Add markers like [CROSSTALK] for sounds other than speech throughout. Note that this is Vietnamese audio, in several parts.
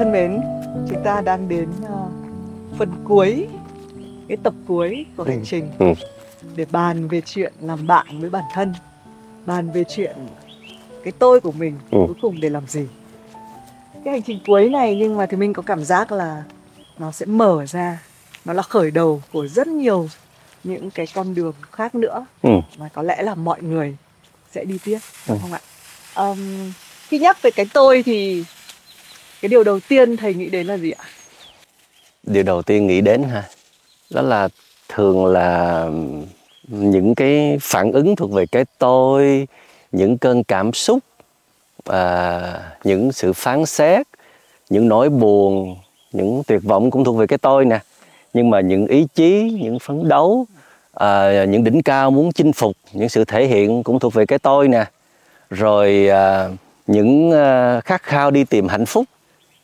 thân mến, chúng ta đang đến uh, phần cuối, cái tập cuối của hành trình Ừ. để bàn về chuyện làm bạn với bản thân, bàn về chuyện cái tôi của mình Ừ. cuối cùng để làm gì. Cái hành trình cuối này nhưng mà thì mình có cảm giác là nó sẽ mở ra, nó là khởi đầu của rất nhiều những cái con đường khác nữa Ừ. mà có lẽ là mọi người sẽ đi tiếp Ừ. đúng không ạ? Ờm, khi nhắc về cái tôi thì cái điều đầu tiên thầy nghĩ đến là gì ạ? điều đầu tiên nghĩ đến ha đó là thường là những cái phản ứng thuộc về cái tôi những cơn cảm xúc à, những sự phán xét những nỗi buồn những tuyệt vọng cũng thuộc về cái tôi nè. Nhưng mà những ý chí những phấn đấu à, những đỉnh cao muốn chinh phục những sự thể hiện cũng thuộc về cái tôi nè. Rồi à, những à, khát khao đi tìm hạnh phúc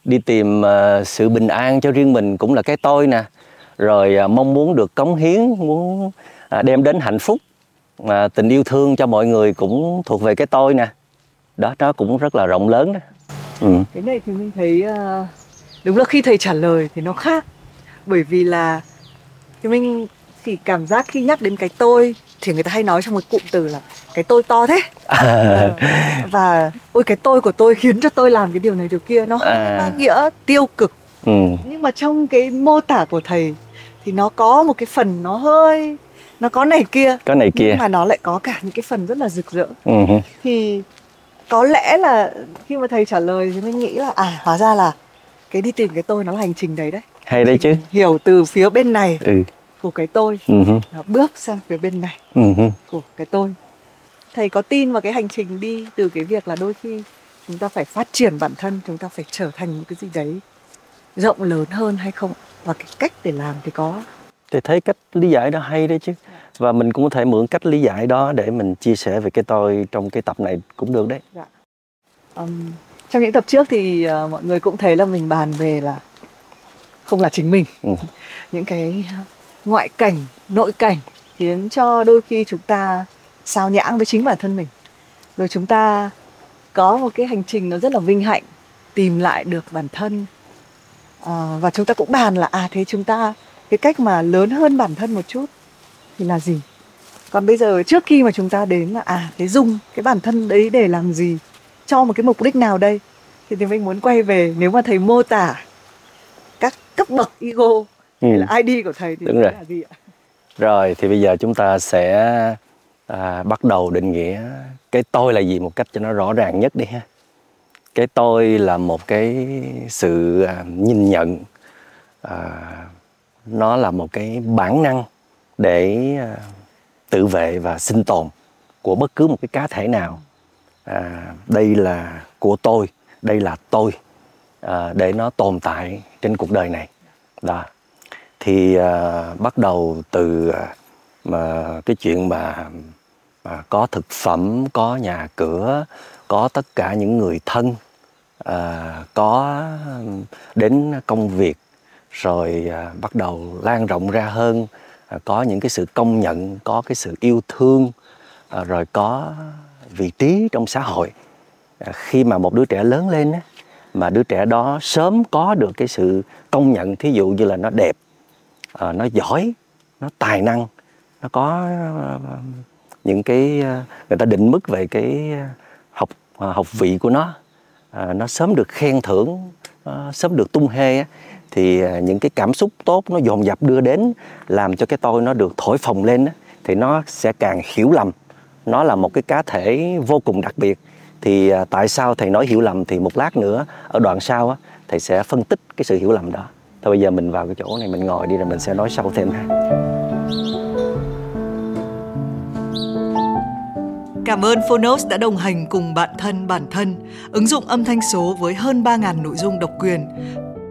đi tìm ờ, sự bình an cho riêng mình cũng là cái tôi nè. Rồi ờ, mong muốn được cống hiến muốn ờ, đem đến hạnh phúc. À, tình yêu thương cho mọi người cũng thuộc về cái tôi nè. Đó nó cũng rất là rộng lớn đó. Ừ. Cái này thì mình thấy ờ, đúng là khi thầy trả lời thì nó khác. Bởi vì là thì mình chỉ cảm giác khi nhắc đến cái tôi thì người ta hay nói trong một cụm từ là cái tôi to thế Ờ, và ôi cái tôi của tôi khiến cho tôi làm cái điều này điều kia nó À. mang nghĩa tiêu cực ừ. nhưng mà trong cái mô tả của thầy thì nó có một cái phần nó hơi nó có này kia có này kia nhưng mà nó lại có cả những cái phần rất là rực rỡ ừ. thì có lẽ là khi mà thầy trả lời thì mình nghĩ là à hóa ra là cái đi tìm cái tôi nó là hành trình đấy đấy hay đấy chứ hiểu từ phía bên này ừ. Của cái tôi Ừ. và bước sang phía bên này Ừ. của cái tôi. Thầy có tin vào cái hành trình đi từ cái việc là đôi khi chúng ta phải phát triển bản thân chúng ta phải trở thành một cái gì đấy rộng lớn hơn hay không? Và cái cách để làm thì có. Thì thấy cách lý giải đó hay đấy chứ. Và mình cũng có thể mượn cách lý giải đó để mình chia sẻ về cái tôi trong cái tập này cũng được đấy. Ừm, trong những tập trước thì ờ, mọi người cũng thấy là mình bàn về là không là chính mình. Ừ. những cái ngoại cảnh nội cảnh khiến cho đôi khi chúng ta sao nhãng với chính bản thân mình. Rồi chúng ta có một cái hành trình nó rất là vinh hạnh tìm lại được bản thân. À, và chúng ta cũng bàn là à thế chúng ta cái cách mà lớn hơn bản thân một chút thì là gì? Còn bây giờ trước khi mà chúng ta đến là à thế dùng cái bản thân đấy để làm gì cho một cái mục đích nào đây? Thì, thì mình muốn quay về nếu mà thầy mô tả các cấp bậc ego ừ. hay là ID của thầy thì Đúng rồi. là gì ạ? rồi thì bây giờ chúng ta sẽ à, bắt đầu định nghĩa cái tôi là gì một cách cho nó rõ ràng nhất đi ha cái tôi là một cái sự à, nhìn nhận à, nó là một cái bản năng để à, tự vệ và sinh tồn của bất cứ một cái cá thể nào à, đây là của tôi đây là tôi à, để nó tồn tại trên cuộc đời này đó thì à, bắt đầu từ à, mà cái chuyện mà, mà có thực phẩm có nhà cửa có tất cả những người thân à, có đến công việc rồi à, bắt đầu lan rộng ra hơn à, có những cái sự công nhận có cái sự yêu thương à, rồi có vị trí trong xã hội. À, khi mà một đứa trẻ lớn lên á, mà đứa trẻ đó sớm có được cái sự công nhận thí dụ như là nó đẹp Ờ, nó giỏi nó tài năng nó có ờ, những cái ờ, người ta định mức về cái học học vị của nó. Nó sớm được khen thưởng nó sớm được tung hê á, thì những cái cảm xúc tốt nó dồn dập đưa đến làm cho cái tôi nó được thổi phồng lên á, thì nó sẽ càng hiểu lầm. Nó là một cái cá thể vô cùng đặc biệt. Thì tại sao thầy nói hiểu lầm thì một lát nữa ở đoạn sau á, thầy sẽ phân tích cái sự hiểu lầm đó thôi bây giờ mình vào cái chỗ này mình ngồi đi rồi mình sẽ nói sâu thêm ha Cảm ơn Phonos đã đồng hành cùng bạn thân bản thân, ứng dụng âm thanh số với hơn 3.000 nội dung độc quyền.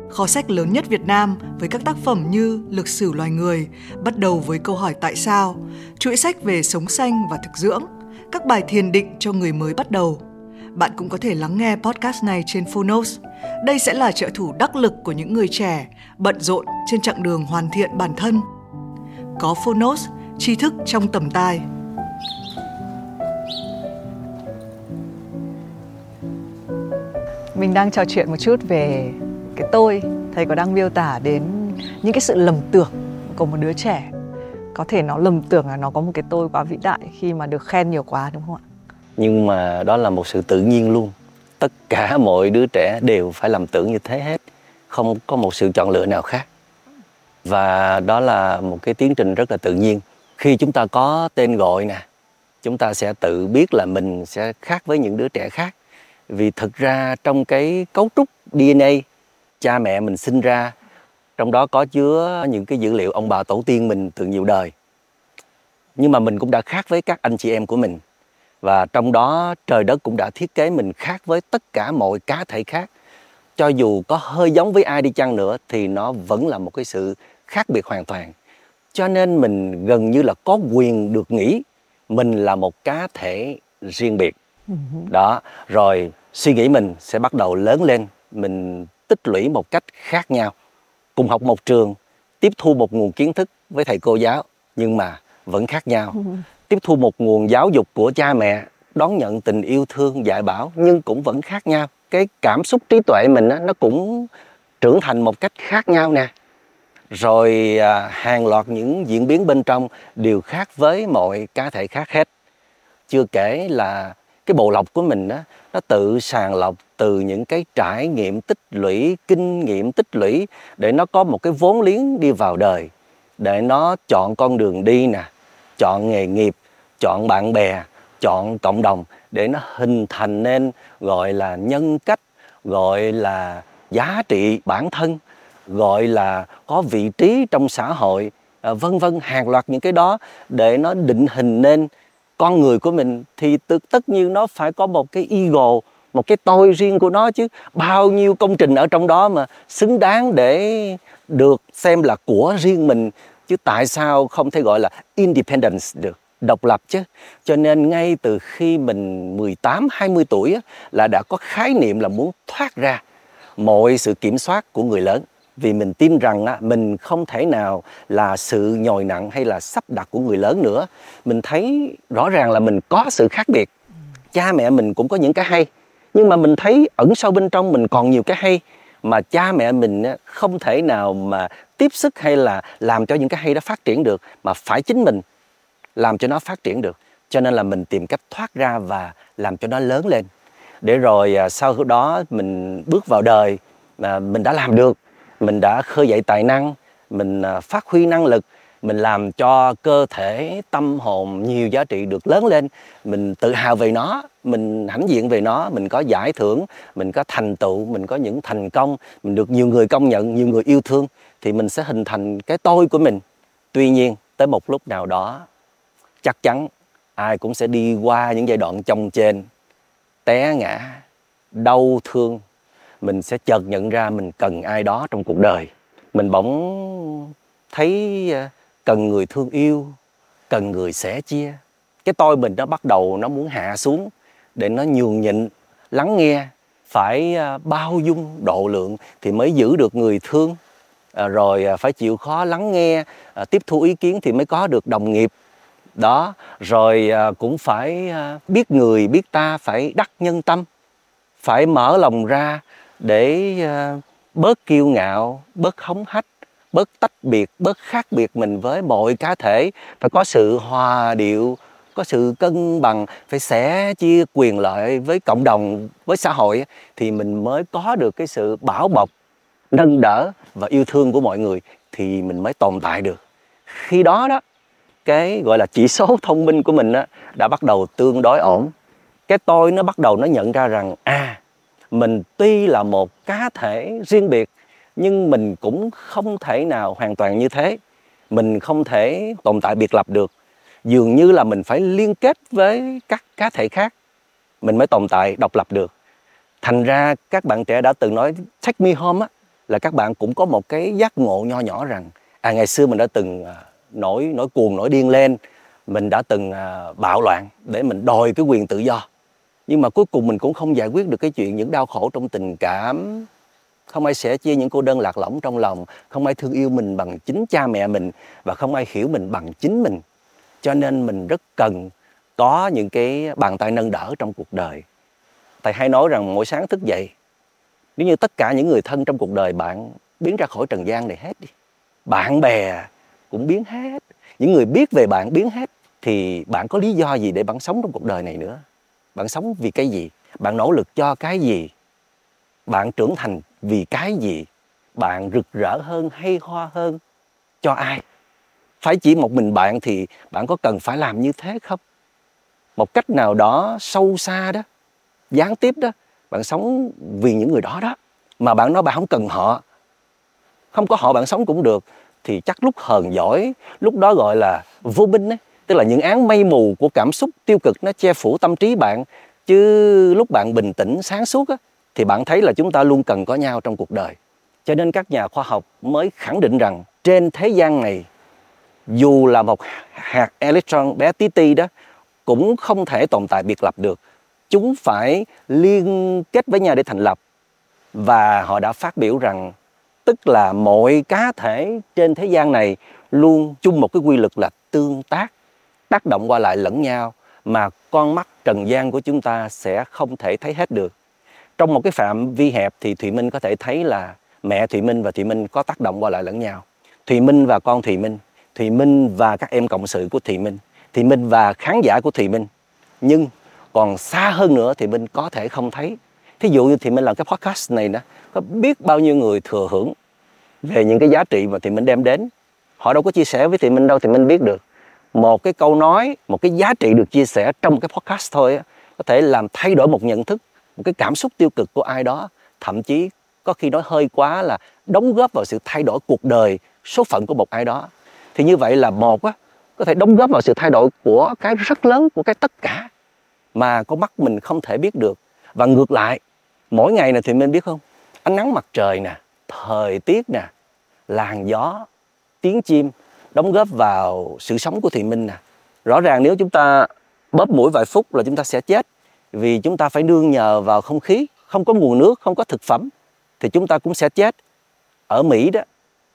Kho sách lớn nhất Việt Nam với các tác phẩm như Lực sử loài người, bắt đầu với câu hỏi tại sao, chuỗi sách về sống xanh và thực dưỡng, các bài thiền định cho người mới bắt đầu. Bạn cũng có thể lắng nghe podcast này trên Phonos. Đây sẽ là trợ thủ đắc lực của những người trẻ bận rộn trên chặng đường hoàn thiện bản thân. Có Phonos, tri thức trong tầm tay. Mình đang trò chuyện một chút về cái tôi thầy có đang miêu tả đến những cái sự lầm tưởng của một đứa trẻ có thể nó lầm tưởng là nó có một cái tôi quá vĩ đại khi mà được khen nhiều quá đúng không ạ nhưng mà đó là một sự tự nhiên luôn. Tất cả mọi đứa trẻ đều phải làm tưởng như thế hết. Không có một sự chọn lựa nào khác. Và đó là một cái tiến trình rất là tự nhiên. Khi chúng ta có tên gọi nè, chúng ta sẽ tự biết là mình sẽ khác với những đứa trẻ khác. Vì thực ra trong cái cấu trúc DNA cha mẹ mình sinh ra, trong đó có chứa những cái dữ liệu ông bà tổ tiên mình từ nhiều đời. Nhưng mà mình cũng đã khác với các anh chị em của mình và trong đó trời đất cũng đã thiết kế mình khác với tất cả mọi cá thể khác. Cho dù có hơi giống với ai đi chăng nữa thì nó vẫn là một cái sự khác biệt hoàn toàn. Cho nên mình gần như là có quyền được nghĩ mình là một cá thể riêng biệt. Đó rồi suy nghĩ mình sẽ bắt đầu lớn lên mình tích lũy một cách khác nhau cùng học một trường tiếp thu một nguồn kiến thức với thầy cô giáo nhưng mà vẫn khác nhau tiếp thu một nguồn giáo dục của cha mẹ đón nhận tình yêu thương dạy bảo nhưng cũng vẫn khác nhau. Cái cảm xúc trí tuệ mình á, nó cũng trưởng thành một cách khác nhau nè. Rồi à, hàng loạt những diễn biến bên trong đều khác với mọi cá thể khác hết. Chưa kể là cái bộ lọc của mình đó, nó tự sàng lọc từ những cái trải nghiệm tích lũy kinh nghiệm tích lũy để nó có một cái vốn liếng đi vào đời để nó chọn con đường đi nè chọn nghề nghiệp chọn bạn bè chọn cộng đồng để nó hình thành nên gọi là nhân cách gọi là giá trị bản thân gọi là có vị trí trong xã hội à, vân vân hàng loạt những cái đó để nó định hình nên con người của mình. Thì tự, tất nhiên nó phải có một cái ego một cái tôi riêng của nó chứ. Bao nhiêu công trình ở trong đó mà xứng đáng để được xem là của riêng mình chứ tại sao không thể gọi là independence được độc lập chứ? Cho nên ngay từ khi mình 18 20 tuổi á, là đã có khái niệm là muốn thoát ra mọi sự kiểm soát của người lớn. Vì mình tin rằng á, mình không thể nào là sự nhồi nặng hay là sắp đặt của người lớn nữa. Mình thấy rõ ràng là mình có sự khác biệt. Cha mẹ mình cũng có những cái hay nhưng mà mình thấy ẩn sâu bên trong mình còn nhiều cái hay mà cha mẹ mình không thể nào mà tiếp sức hay là làm cho những cái hay đó phát triển được, mà phải chính mình làm cho nó phát triển được. Cho nên là mình tìm cách thoát ra và làm cho nó lớn lên. Để rồi à, sau đó mình bước vào đời mà mình đã làm được, mình đã khơi dậy tài năng, mình à, phát huy năng lực mình làm cho cơ thể, tâm hồn nhiều giá trị được lớn lên. Mình tự hào về nó, mình hãnh diện về nó, mình có giải thưởng, mình có thành tựu, mình có những thành công, mình được nhiều người công nhận, nhiều người yêu thương, thì mình sẽ hình thành cái tôi của mình. Tuy nhiên, tới một lúc nào đó, chắc chắn ai cũng sẽ đi qua những giai đoạn trong trên té ngã, đau thương. Mình sẽ chợt nhận ra mình cần ai đó trong cuộc đời. Mình bỗng thấy à, cần người thương yêu, cần người sẻ chia. Cái tôi mình nó bắt đầu nó muốn hạ xuống để nó nhường nhịn, lắng nghe, phải à, bao dung độ lượng thì mới giữ được người thương. À, rồi à, phải chịu khó lắng nghe tiếp thu ý kiến thì mới có được đồng nghiệp. Đó, rồi cũng phải biết người, biết ta, phải đắc nhân tâm, phải mở lòng ra để bớt kiêu ngạo, bớt hống hách bớt tách biệt bớt khác biệt mình với mọi cá thể. Phải có sự hòa điệu có sự cân bằng phải sẻ chia quyền lợi với cộng đồng với xã hội thì mình mới có được cái sự bảo bọc nâng đỡ và yêu thương của mọi người thì mình mới tồn tại được. Khi đó đó cái gọi là chỉ số [LAUGHS] thông minh của mình đó, đã bắt đầu tương đối ổn. Cái tôi nó bắt đầu nó nhận ra rằng à mình tuy là một cá thể riêng biệt nhưng mình cũng không thể nào hoàn toàn như thế. Mình không thể tồn tại biệt lập được. Dường như là mình phải liên kết với các cá thể khác. Mình mới tồn tại, độc lập được. Thành ra các bạn trẻ đã từng nói, take me home á, là các bạn cũng có một cái giác ngộ nho nhỏ rằng à ngày xưa mình đã từng à, nổi nổi cuồng, nổi điên lên. Mình đã từng à, bạo loạn để mình đòi cái quyền tự do. Nhưng mà cuối cùng mình cũng không giải quyết được cái chuyện những đau khổ trong tình cảm không ai sẽ chia những cô đơn lạc lõng trong lòng, không ai thương yêu mình bằng chính cha mẹ mình và không ai hiểu mình bằng chính mình. Cho nên mình rất cần có những cái bàn tay nâng đỡ trong cuộc đời. Thầy hay nói rằng mỗi sáng thức dậy, nếu như tất cả những người thân trong cuộc đời bạn biến ra khỏi trần gian này hết đi, bạn bè cũng biến hết, những người biết về bạn biến hết, thì bạn có lý do gì để bạn sống trong cuộc đời này nữa? Bạn sống vì cái gì? Bạn nỗ lực cho cái gì? Bạn trưởng thành vì cái gì? Bạn rực rỡ hơn hay hoa hơn? Cho ai? Phải chỉ một mình bạn thì bạn có cần phải làm như thế không? Một cách nào đó sâu xa đó gián tiếp đó bạn sống vì những người đó đó. Mà bạn nói bạn không cần họ. Không có họ bạn sống cũng được. Thì chắc lúc hờn giỏi lúc đó gọi là vô minh ấy. Tức là những án mây mù của cảm xúc tiêu cực nó che phủ tâm trí bạn. Chứ lúc bạn bình tĩnh sáng suốt á, thì bạn thấy là chúng ta luôn cần có nhau trong cuộc đời. Cho nên các nhà khoa học mới khẳng định rằng trên thế gian này, dù là một hạt electron bé tí ti đó, cũng không thể tồn tại biệt lập được. Chúng phải liên kết với nhau để thành lập. Và họ đã phát biểu rằng, tức là mọi cá thể trên thế gian này luôn chung một cái quy luật là tương tác tác động qua lại lẫn nhau mà con mắt trần gian của chúng ta sẽ không thể thấy hết được trong một cái phạm vi hẹp thì thùy minh có thể thấy là mẹ thùy minh và thùy minh có tác động qua lại lẫn nhau thùy minh và con thùy minh thùy minh và các em cộng sự của thùy minh thùy minh và khán giả của thùy minh nhưng còn xa hơn nữa thì minh có thể không thấy thí dụ như thì minh làm cái podcast này đó có biết bao nhiêu người thừa hưởng về những cái giá trị mà thì mình đem đến họ đâu có chia sẻ với thì minh đâu thì minh biết được một cái câu nói một cái giá trị được chia sẻ trong cái podcast thôi á, có thể làm thay đổi một nhận thức một cái cảm xúc tiêu cực của ai đó, thậm chí có khi nói hơi quá là đóng góp vào sự thay đổi cuộc đời số phận của một ai đó. Thì như vậy là một á, có thể đóng góp vào sự thay đổi của cái rất lớn của cái tất cả mà con mắt mình không thể biết được. Và ngược lại, mỗi ngày này thì mình biết không? Ánh nắng mặt trời nè, thời tiết nè, làn gió, tiếng chim đóng góp vào sự sống của thị minh nè. Rõ ràng nếu chúng ta bóp mũi vài phút là chúng ta sẽ chết vì chúng ta phải nương nhờ vào không khí, không có nguồn nước, không có thực phẩm, thì chúng ta cũng sẽ chết. Ở mỹ đó,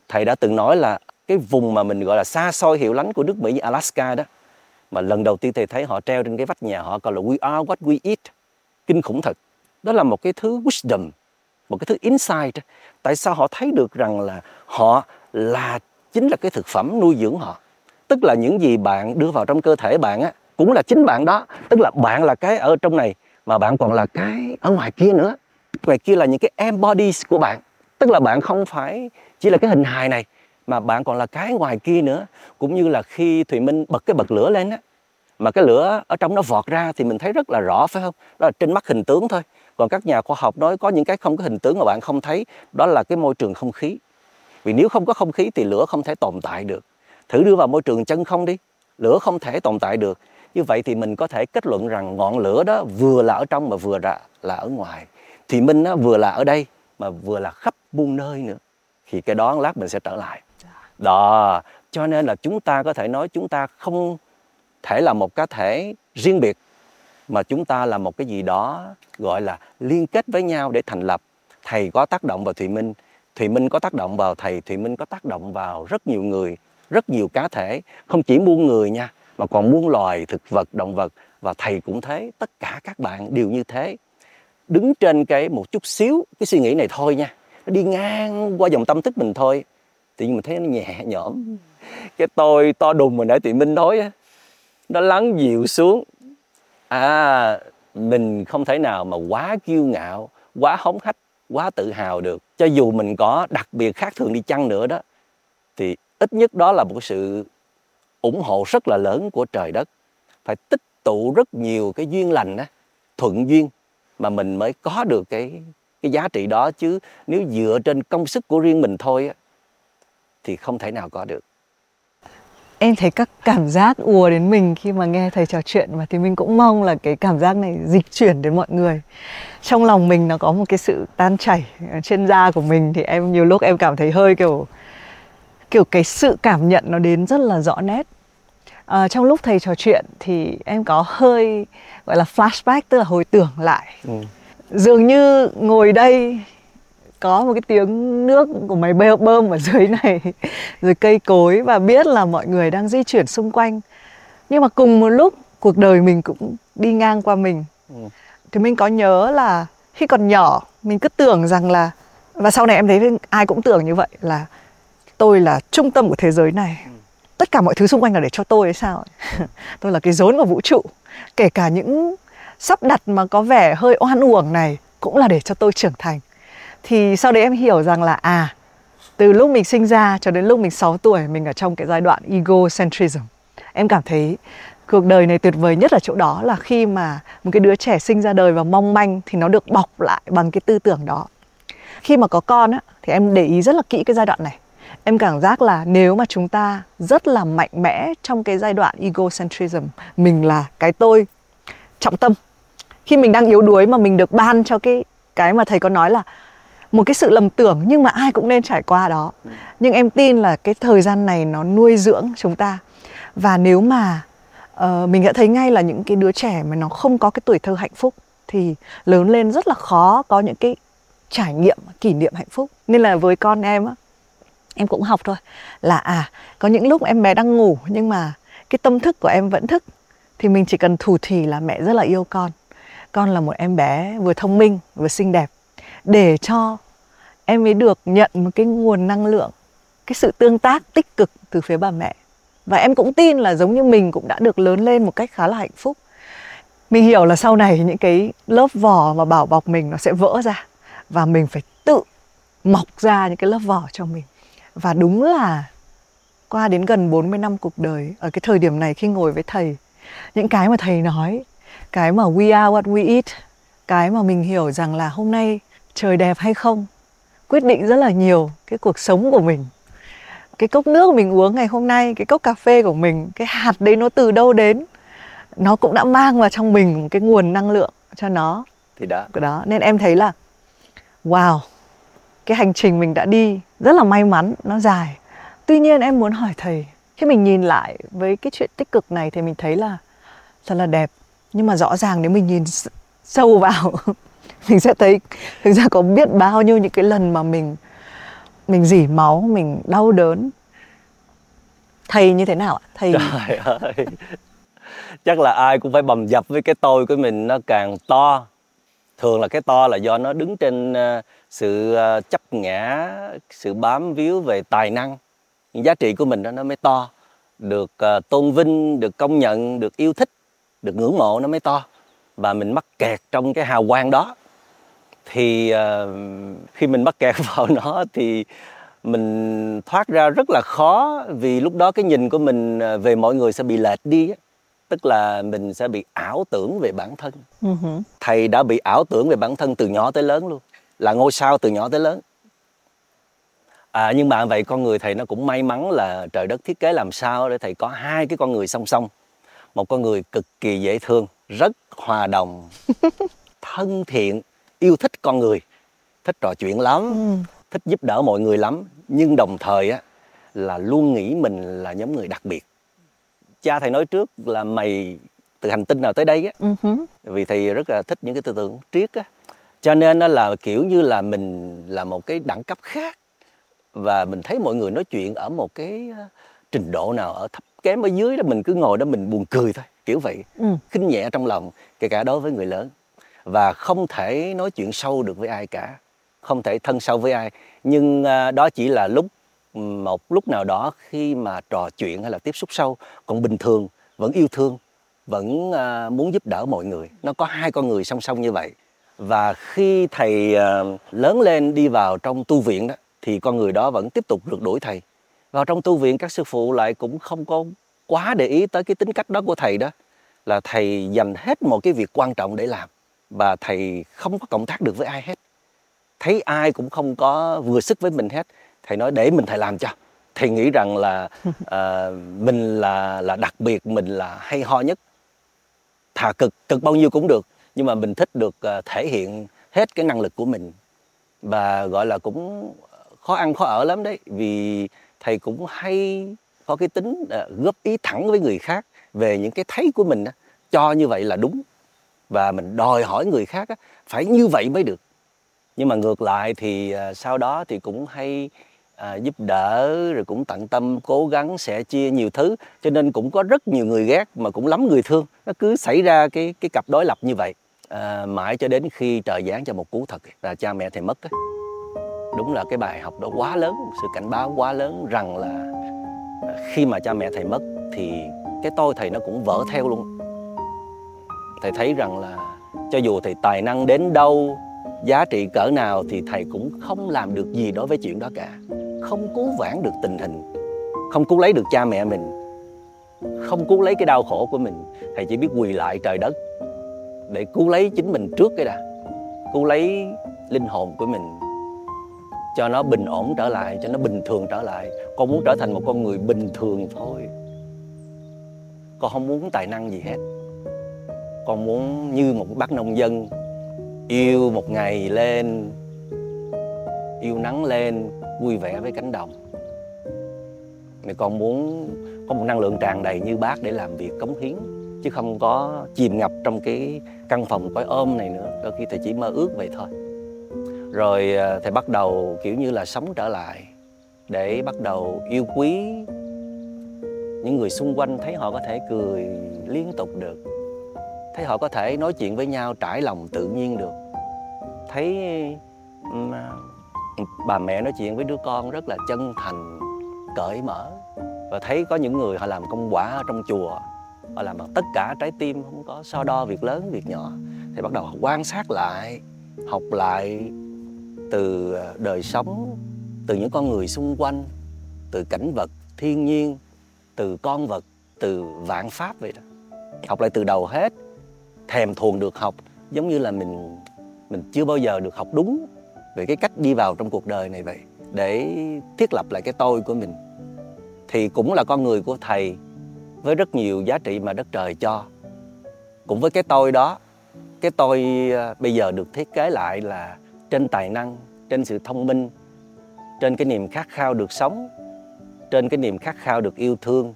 thầy đã từng nói là cái vùng mà mình gọi là xa xôi hiệu lánh của nước mỹ như alaska đó, mà lần đầu tiên thầy thấy họ treo trên cái vách nhà họ gọi là we are what we eat, kinh khủng thật. Đó là một cái thứ wisdom, một cái thứ insight. Tại sao họ thấy được rằng là họ là chính là cái thực phẩm nuôi dưỡng họ? Tức là những gì bạn đưa vào trong cơ thể bạn á cũng là chính bạn đó. Tức là bạn là cái ở trong này, mà bạn còn là cái ở ngoài kia nữa. Ngoài kia là những cái embodies của bạn. Tức là bạn không phải chỉ là cái hình hài này, mà bạn còn là cái ngoài kia nữa. Cũng như là khi thùy minh bật cái bật lửa lên á, mà cái lửa ở trong nó vọt ra thì mình thấy rất là rõ, phải không? Đó là trên mắt hình tướng thôi. Còn các nhà khoa học nói có những cái không có hình tướng mà bạn không thấy, đó là cái môi trường không khí. Vì nếu không có không khí thì lửa không thể tồn tại được. Thử đưa vào môi trường chân không đi. Lửa không thể tồn tại được như vậy thì mình có thể kết luận rằng ngọn lửa đó vừa là ở trong mà vừa là, là ở ngoài. Thì minh nó vừa là ở đây mà vừa là khắp muôn nơi nữa. Thì cái đó lát mình sẽ trở lại. Đó cho nên là chúng ta có thể nói chúng ta không thể là một cá thể riêng biệt mà chúng ta là một cái gì đó gọi là liên kết với nhau để thành lập. Thầy có tác động vào thùy minh thùy minh có tác động vào thầy thùy minh có tác động vào rất nhiều người rất nhiều cá thể không chỉ muôn người nha mà còn muôn loài thực vật, động vật, và thầy cũng thế, tất cả các bạn đều như thế. Đứng trên cái một chút xíu, cái suy nghĩ này thôi nha, nó đi ngang qua dòng tâm thức mình thôi. Tự nhiên mình thấy nó nhẹ nhõm. Cái tôi to đùng mà nãy tụi minh nói á, nó lắng dịu xuống. À mình không thể nào mà quá kiêu ngạo, quá hống hách, quá tự hào được. Cho dù mình có đặc biệt khác thường đi chăng nữa đó, thì ít nhất đó là một sự ủng hộ rất là lớn của trời đất. Phải tích tụ rất nhiều cái duyên lành á, thuận duyên mà mình mới có được cái cái giá trị đó. Chứ nếu dựa trên công sức của riêng mình thôi á, thì không thể nào có được. Em thấy các cảm giác ùa đến mình khi mà nghe thầy trò chuyện và thì mình cũng mong là cái cảm giác này dịch chuyển đến mọi người. Trong lòng mình nó có một cái sự tan chảy trên da của mình thì em, nhiều lúc em cảm thấy hơi kiểu kiểu cái sự cảm nhận nó đến rất là rõ nét à, trong lúc thầy trò chuyện thì em có hơi gọi là flashback tức là hồi tưởng lại ừ. dường như ngồi đây có một cái tiếng nước của máy bơm ở dưới này [LAUGHS] rồi cây cối và biết là mọi người đang di chuyển xung quanh nhưng mà cùng một lúc cuộc đời mình cũng đi ngang qua mình ừ. thì mình có nhớ là khi còn nhỏ mình cứ tưởng rằng là và sau này em thấy ai cũng tưởng như vậy là tôi là trung tâm của thế giới này. Tất cả mọi thứ xung quanh là để cho tôi hay sao [LAUGHS] tôi là cái rốn của vũ trụ. Kể cả những sắp đặt mà có vẻ hơi oan uổng này cũng là để cho tôi trưởng thành. Thì sau đấy em hiểu rằng là à từ lúc mình sinh ra cho đến lúc mình 6 tuổi mình ở trong cái giai đoạn egocentrism. Em cảm thấy cuộc đời này tuyệt vời nhất ở chỗ đó là khi mà một cái đứa trẻ sinh ra đời và mong manh thì nó được bọc lại bằng cái tư tưởng đó. Khi mà có con á thì em để ý rất là kỹ cái giai đoạn này em cảm giác là nếu mà chúng ta rất là mạnh mẽ trong cái giai đoạn egocentrism mình là cái tôi trọng tâm. Khi mình đang yếu đuối mà mình được ban cho cái cái mà thầy có nói là một cái sự lầm tưởng nhưng mà ai cũng nên trải qua đó. Nhưng em tin là cái thời gian này nó nuôi dưỡng chúng ta. Và nếu mà uh, mình đã thấy ngay là những cái đứa trẻ mà nó không có cái tuổi thơ hạnh phúc thì lớn lên rất là khó có những cái trải nghiệm kỷ niệm hạnh phúc. Nên là với con em á em cũng học thôi. Là à có những lúc em bé đang ngủ, nhưng mà cái tâm thức của em vẫn thức. Thì mình chỉ cần thủ thỉ là mẹ rất là yêu con. Con là một em bé vừa thông minh, vừa xinh đẹp. Để cho em ấy được nhận một cái nguồn năng lượng, cái sự tương tác tích cực từ phía bà mẹ. Và em cũng tin là giống như mình cũng đã được lớn lên một cách khá là hạnh phúc. Mình hiểu là sau này những cái lớp vỏ mà bảo bọc mình nó sẽ vỡ ra. Và mình phải tự mọc ra những cái lớp vỏ cho mình và đúng là qua đến gần 40 năm cuộc đời ở cái thời điểm này khi ngồi với thầy những cái mà thầy nói cái mà we are what we eat cái mà mình hiểu rằng là hôm nay trời đẹp hay không quyết định rất là nhiều cái cuộc sống của mình. Cái cốc nước mình uống ngày hôm nay cái cốc cà phê của mình cái hạt đấy nó từ đâu đến nó cũng đã mang vào trong mình một cái nguồn năng lượng cho nó. Thì đó đó nên em thấy là wow cái hành trình mình đã đi rất là may mắn, nó dài. Tuy nhiên em muốn hỏi thầy, khi mình nhìn lại với cái chuyện tích cực này thì mình thấy là thật là đẹp. Nhưng mà rõ ràng nếu mình nhìn sâu vào, [LAUGHS] mình sẽ thấy, thực ra có biết bao nhiêu những cái lần mà mình mình dỉ máu, mình đau đớn. Thầy như thế nào ạ? Thầy trời ơi. [LAUGHS] Chắc là ai cũng phải bầm dập với cái tôi của mình, nó càng to thường là cái to là do nó đứng trên ờ, sự ờ, chấp ngã, sự bám víu về tài năng. Những giá trị của mình đó, nó mới to. Được ờ, tôn vinh, được công nhận, được yêu thích, được ngưỡng mộ nó mới to. Và mình mắc kẹt trong cái hào quang đó. Thì khi mình mắc kẹt [LAUGHS] vào nó thì mình thoát ra rất là khó. Vì lúc đó cái nhìn của mình về mọi người sẽ bị lệch đi tức là mình sẽ bị ảo tưởng về bản thân. Uh-huh. thầy đã bị ảo tưởng về bản thân từ nhỏ tới lớn luôn. Là ngôi sao từ nhỏ tới lớn. À nhưng mà vậy con người thầy nó cũng may mắn là trời đất thiết kế làm sao để thầy có hai cái con người song song. Một con người cực kỳ dễ thương rất hòa đồng [LAUGHS] thân thiện yêu thích con người thích trò chuyện lắm ừ. thích giúp đỡ mọi người lắm. Nhưng đồng thời á là luôn nghĩ mình là nhóm người đặc biệt cha thầy nói trước là mày từ hành tinh nào tới đây á. Uh-huh. vì thầy rất là thích những cái tư tưởng triết á. Cho nên nó là kiểu như là mình là một cái đẳng cấp khác và mình thấy mọi người nói chuyện ở một cái ờ, trình độ nào ở thấp kém ở dưới đó mình cứ ngồi đó mình buồn cười thôi kiểu vậy. Ừ. khinh nhẹ trong lòng kể cả đối với người lớn. Và không thể nói chuyện sâu được với ai cả không thể thân sâu với ai. Nhưng uh, đó chỉ là lúc một lúc nào đó khi mà trò chuyện hay là tiếp xúc sâu, còn bình thường, vẫn yêu thương, vẫn à, muốn giúp đỡ mọi người. Nó có hai con người song song như vậy. Và khi thầy à, lớn lên đi vào trong tu viện đó, thì con người đó vẫn tiếp tục rượt đuổi thầy. Vào trong tu viện, các sư phụ lại cũng không có quá để ý tới cái tính cách đó của thầy đó, là thầy dành hết một cái việc quan trọng để làm, và thầy không có cộng tác được với ai hết. Thấy ai cũng không có vừa sức với mình hết thầy nói để mình thầy làm cho. Thầy nghĩ rằng là uh, [LAUGHS] mình là là đặc biệt mình là hay ho nhất. Thà cực cực bao nhiêu cũng được nhưng mà mình thích được uh, thể hiện hết cái năng lực của mình. Và gọi là cũng khó ăn khó ở lắm đấy vì thầy cũng hay có cái tính uh, góp ý thẳng với người khác về những cái thấy của mình cho như vậy là đúng. Và mình đòi hỏi người khác phải như vậy mới được. Nhưng mà ngược lại thì uh, sau đó thì cũng hay à, giúp đỡ rồi cũng tận tâm cố gắng sẽ chia nhiều thứ. Cho nên cũng có rất nhiều người ghét mà cũng lắm người thương. Nó cứ xảy ra cái cái cặp đối lập như vậy. À, mãi cho đến khi trời giáng cho một cú thật là cha mẹ thầy mất ấy. đúng là cái bài học đó quá lớn sự cảnh báo quá lớn rằng là khi mà cha mẹ thầy mất thì cái tôi thầy nó cũng vỡ theo luôn. Thầy thấy rằng là cho dù thầy tài năng đến đâu giá trị cỡ nào thì thầy cũng không làm được gì đối với chuyện đó cả không cứu vãn được tình hình. Không cứu lấy được cha mẹ mình. Không cứu lấy cái đau khổ của mình. Thầy chỉ biết quỳ lại trời đất để cứu lấy chính mình trước cái đã. Cứu lấy linh hồn của mình. Cho nó bình ổn trở lại, cho nó bình thường trở lại. Con muốn trở thành một con người bình thường thôi. Con không muốn tài năng gì hết. Con muốn như một bác nông dân, yêu một ngày lên, yêu nắng lên vui vẻ với cánh đồng. Mẹ con muốn có một năng lượng tràn đầy như bác để làm việc cống hiến, chứ không có chìm ngập trong cái căn phòng cõi ôm này nữa. Đôi khi thầy chỉ mơ ước vậy thôi. Rồi à, thầy bắt đầu kiểu như là sống trở lại để bắt đầu yêu quý những người xung quanh, thấy họ có thể cười liên tục được. Thấy họ có thể nói chuyện với nhau trải lòng tự nhiên được. Thấy à, bà mẹ nói chuyện với đứa con rất là chân thành, cởi mở. Và thấy có những người họ làm công quả ở trong chùa, họ làm bằng tất cả trái tim, không có so đo việc lớn, việc nhỏ. Thì bắt đầu quan sát lại, học lại từ ờ, đời sống, từ những con người xung quanh, từ cảnh vật thiên nhiên, từ con vật, từ vạn pháp vậy đó. Học lại từ đầu hết, thèm thuồng được học, giống như là mình mình chưa bao giờ được học đúng về cái cách đi vào trong cuộc đời này vậy, để thiết lập lại cái tôi của mình, thì cũng là con người của thầy với rất nhiều giá trị mà đất trời cho. Cũng với cái tôi đó, cái tôi à, bây giờ được thiết kế lại là trên tài năng, trên sự thông minh, trên cái niềm khát khao được sống, trên cái niềm khát khao được yêu thương,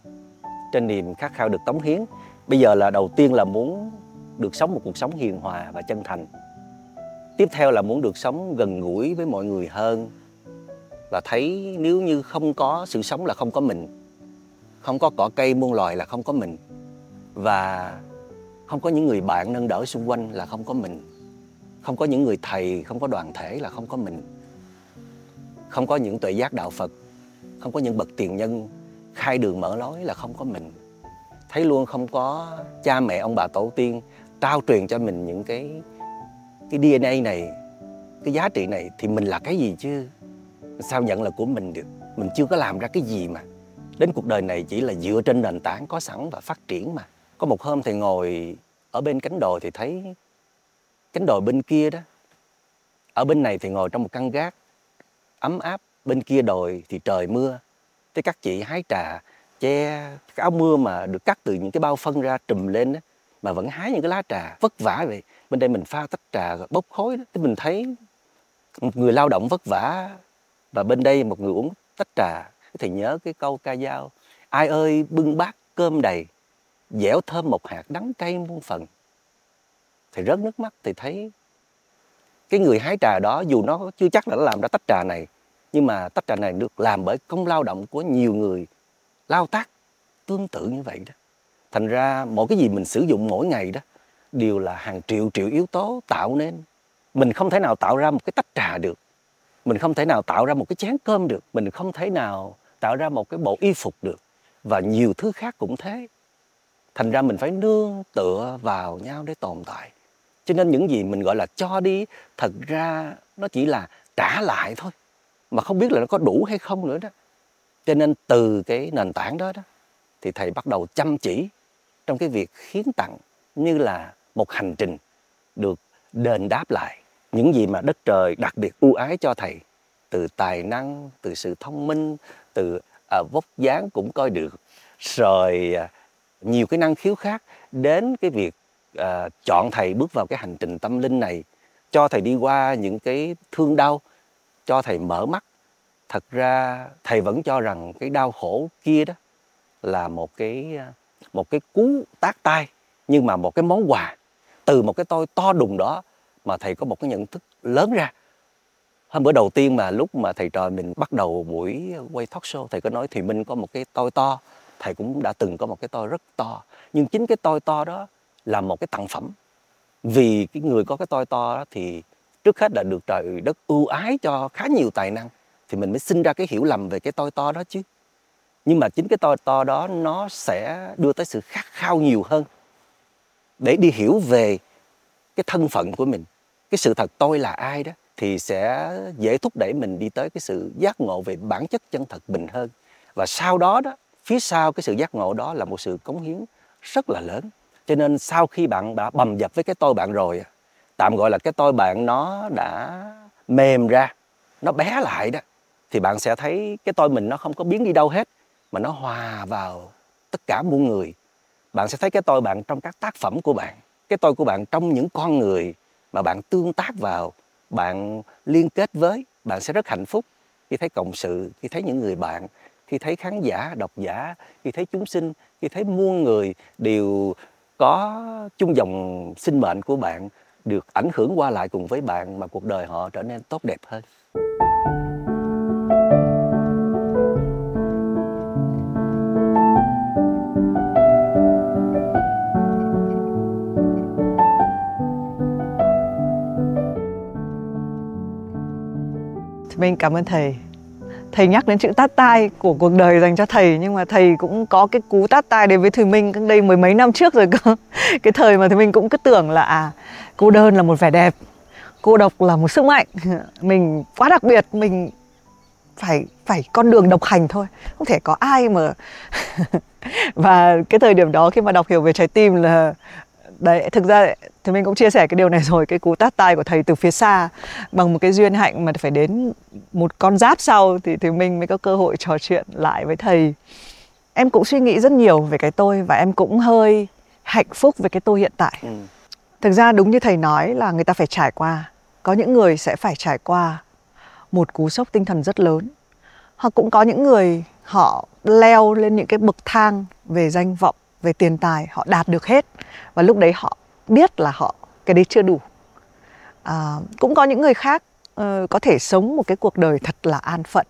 trên niềm khát khao được cống hiến. Bây giờ là đầu tiên là muốn được sống một cuộc sống hiền hòa và chân thành tiếp theo là muốn được sống gần gũi với mọi người hơn là thấy nếu như không có sự sống là không có mình không có cỏ cây muôn loài là không có mình và không có những người bạn nâng đỡ xung quanh là không có mình không có những người thầy không có đoàn thể là không có mình không có những tuệ giác đạo phật không có những bậc tiền nhân khai đường mở lối là không có mình thấy luôn không có cha mẹ ông bà tổ tiên trao truyền cho mình những cái cái DNA này, cái giá trị này thì mình là cái gì chứ? Sao nhận là của mình được? Mình chưa có làm ra cái gì mà. Đến cuộc đời này chỉ là dựa trên nền tảng có sẵn và phát triển mà. Có một hôm thì ngồi ở bên cánh đồi thì thấy cánh đồi bên kia đó. Ở bên này thì ngồi trong một căn gác, ấm áp. Bên kia đồi thì trời mưa. Thế các chị hái trà, che cái áo mưa mà được cắt từ những cái bao phân ra trùm lên đó, mà vẫn hái những cái lá trà vất vả vậy bên đây mình pha tách trà rồi bốc khói đó. Thì mình thấy một người lao động vất vả và bên đây một người uống tách trà. Thì nhớ cái câu ca dao, ai ơi, bưng bát cơm đầy, dẻo thơm một hạt đắng cay muôn phần. Thì rớt nước mắt thì thấy cái người hái trà đó, dù nó chưa chắc là nó làm ra tách trà này, nhưng mà tách trà này được làm bởi công lao động của nhiều người lao tác tương tự như vậy đó. Thành ra, mỗi cái gì mình sử dụng mỗi ngày đó đều là hàng triệu triệu yếu tố tạo nên. Mình không thể nào tạo ra một cái tách trà được. Mình không thể nào tạo ra một cái chén cơm được. Mình không thể nào tạo ra một cái bộ y phục được. Và nhiều thứ khác cũng thế. Thành ra mình phải nương tựa vào nhau để tồn tại. Cho nên những gì mình gọi là cho đi, thật ra nó chỉ là trả lại thôi. Mà không biết là nó có đủ hay không nữa đó. Cho nên từ cái nền tảng đó đó, thì thầy bắt đầu chăm chỉ trong cái việc khiến tặng, như là một hành trình được đền đáp lại những gì mà đất trời đặc biệt ưu ái cho thầy. Từ tài năng từ sự thông minh từ à, vóc dáng cũng coi được. Rồi à, nhiều cái năng khiếu khác đến cái việc à, chọn thầy bước vào cái hành trình tâm linh này cho thầy đi qua những cái thương đau cho thầy mở mắt. Thật ra thầy vẫn cho rằng cái đau khổ kia đó là một cái à, một cái cú tác tay nhưng mà một cái món quà từ một cái tôi to đùng đó mà thầy có một cái nhận thức lớn ra. Hôm bữa đầu tiên mà lúc mà thầy trò mình bắt đầu buổi quay talk show, thầy có nói thì minh có một cái tôi to, thầy cũng đã từng có một cái tôi rất to. Nhưng chính cái tôi to đó là một cái tặng phẩm. Vì cái người có cái tôi to đó thì trước hết là được trời đất ưu ái cho khá nhiều tài năng thì mình mới sinh ra cái hiểu lầm về cái tôi to đó chứ. Nhưng mà chính cái tôi to đó nó sẽ đưa tới sự khát khao nhiều hơn để đi hiểu về cái thân phận của mình, cái sự thật tôi là ai đó, thì sẽ dễ thúc đẩy mình đi tới cái sự giác ngộ về bản chất chân thật mình hơn. Và sau đó đó, phía sau cái sự giác ngộ đó là một sự cống hiến rất là lớn. Cho nên sau khi bạn đã bầm dập với cái tôi bạn rồi tạm gọi là cái tôi bạn nó đã mềm ra, nó bé lại đó, thì bạn sẽ thấy cái tôi mình nó không có biến đi đâu hết, mà nó hòa vào tất cả muôn người bạn sẽ thấy cái tôi bạn trong các tác phẩm của bạn, cái tôi của bạn trong những con người mà bạn tương tác vào, bạn liên kết với, bạn sẽ rất hạnh phúc. Khi thấy cộng sự, khi thấy những người bạn, khi thấy khán giả, độc giả, khi thấy chúng sinh, khi thấy muôn người đều có chung dòng sinh mệnh của bạn, được ảnh hưởng qua lại cùng với bạn mà cuộc đời họ trở nên tốt đẹp hơn. Mình cảm ơn thầy. Thầy nhắc đến chữ tát tai của cuộc đời dành cho thầy, nhưng mà thầy cũng có cái cú tát tai đến với Thùy Minh cách đây mười mấy năm trước rồi cơ. [LAUGHS] Cái thời mà Thùy Minh cũng cứ tưởng là à cô đơn là một vẻ đẹp, cô độc là một sức mạnh. [LAUGHS] Mình quá đặc biệt, mình phải phải con đường độc hành thôi, không thể có ai mà. [LAUGHS] Và cái thời điểm đó khi mà đọc hiểu về trái tim là đấy thực ra thì mình cũng chia sẻ cái điều này rồi. Cái cú tát tai của thầy từ phía xa bằng một cái duyên hạnh mà phải đến một con giáp sau thì thì mình mới có cơ hội trò chuyện lại với thầy. Em cũng suy nghĩ rất nhiều về cái tôi và em cũng hơi hạnh phúc về cái tôi hiện tại. Ừ. thực ra đúng như thầy nói là người ta phải trải qua. Có những người sẽ phải trải qua một cú sốc tinh thần rất lớn. Hoặc cũng có những người họ leo lên những cái bậc thang về danh vọng về tiền tài họ đạt được hết và lúc đấy họ biết là họ cái đấy chưa đủ. À, cũng có những người khác uh, có thể sống một cái cuộc đời thật là an phận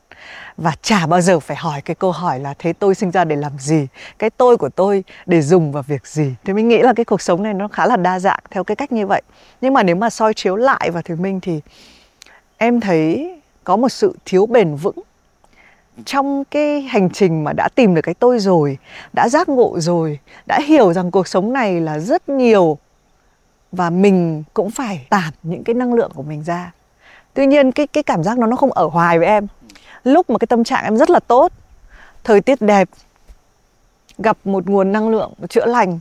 và chả bao giờ phải hỏi cái câu hỏi là thế tôi sinh ra để làm gì? Cái tôi của tôi để dùng vào việc gì? Thì mình nghĩ là cái cuộc sống này nó khá là đa dạng theo cái cách như vậy. Nhưng mà nếu mà soi chiếu lại vào thùy minh thì em thấy có một sự thiếu bền vững trong cái hành trình mà đã tìm được cái tôi rồi, đã giác ngộ rồi, đã hiểu rằng cuộc sống này là rất nhiều và mình cũng phải tản những cái năng lượng của mình ra. Tuy nhiên cái cái cảm giác nó nó không ở hoài với em. Lúc mà cái tâm trạng em rất là tốt, thời tiết đẹp, gặp một nguồn năng lượng chữa lành,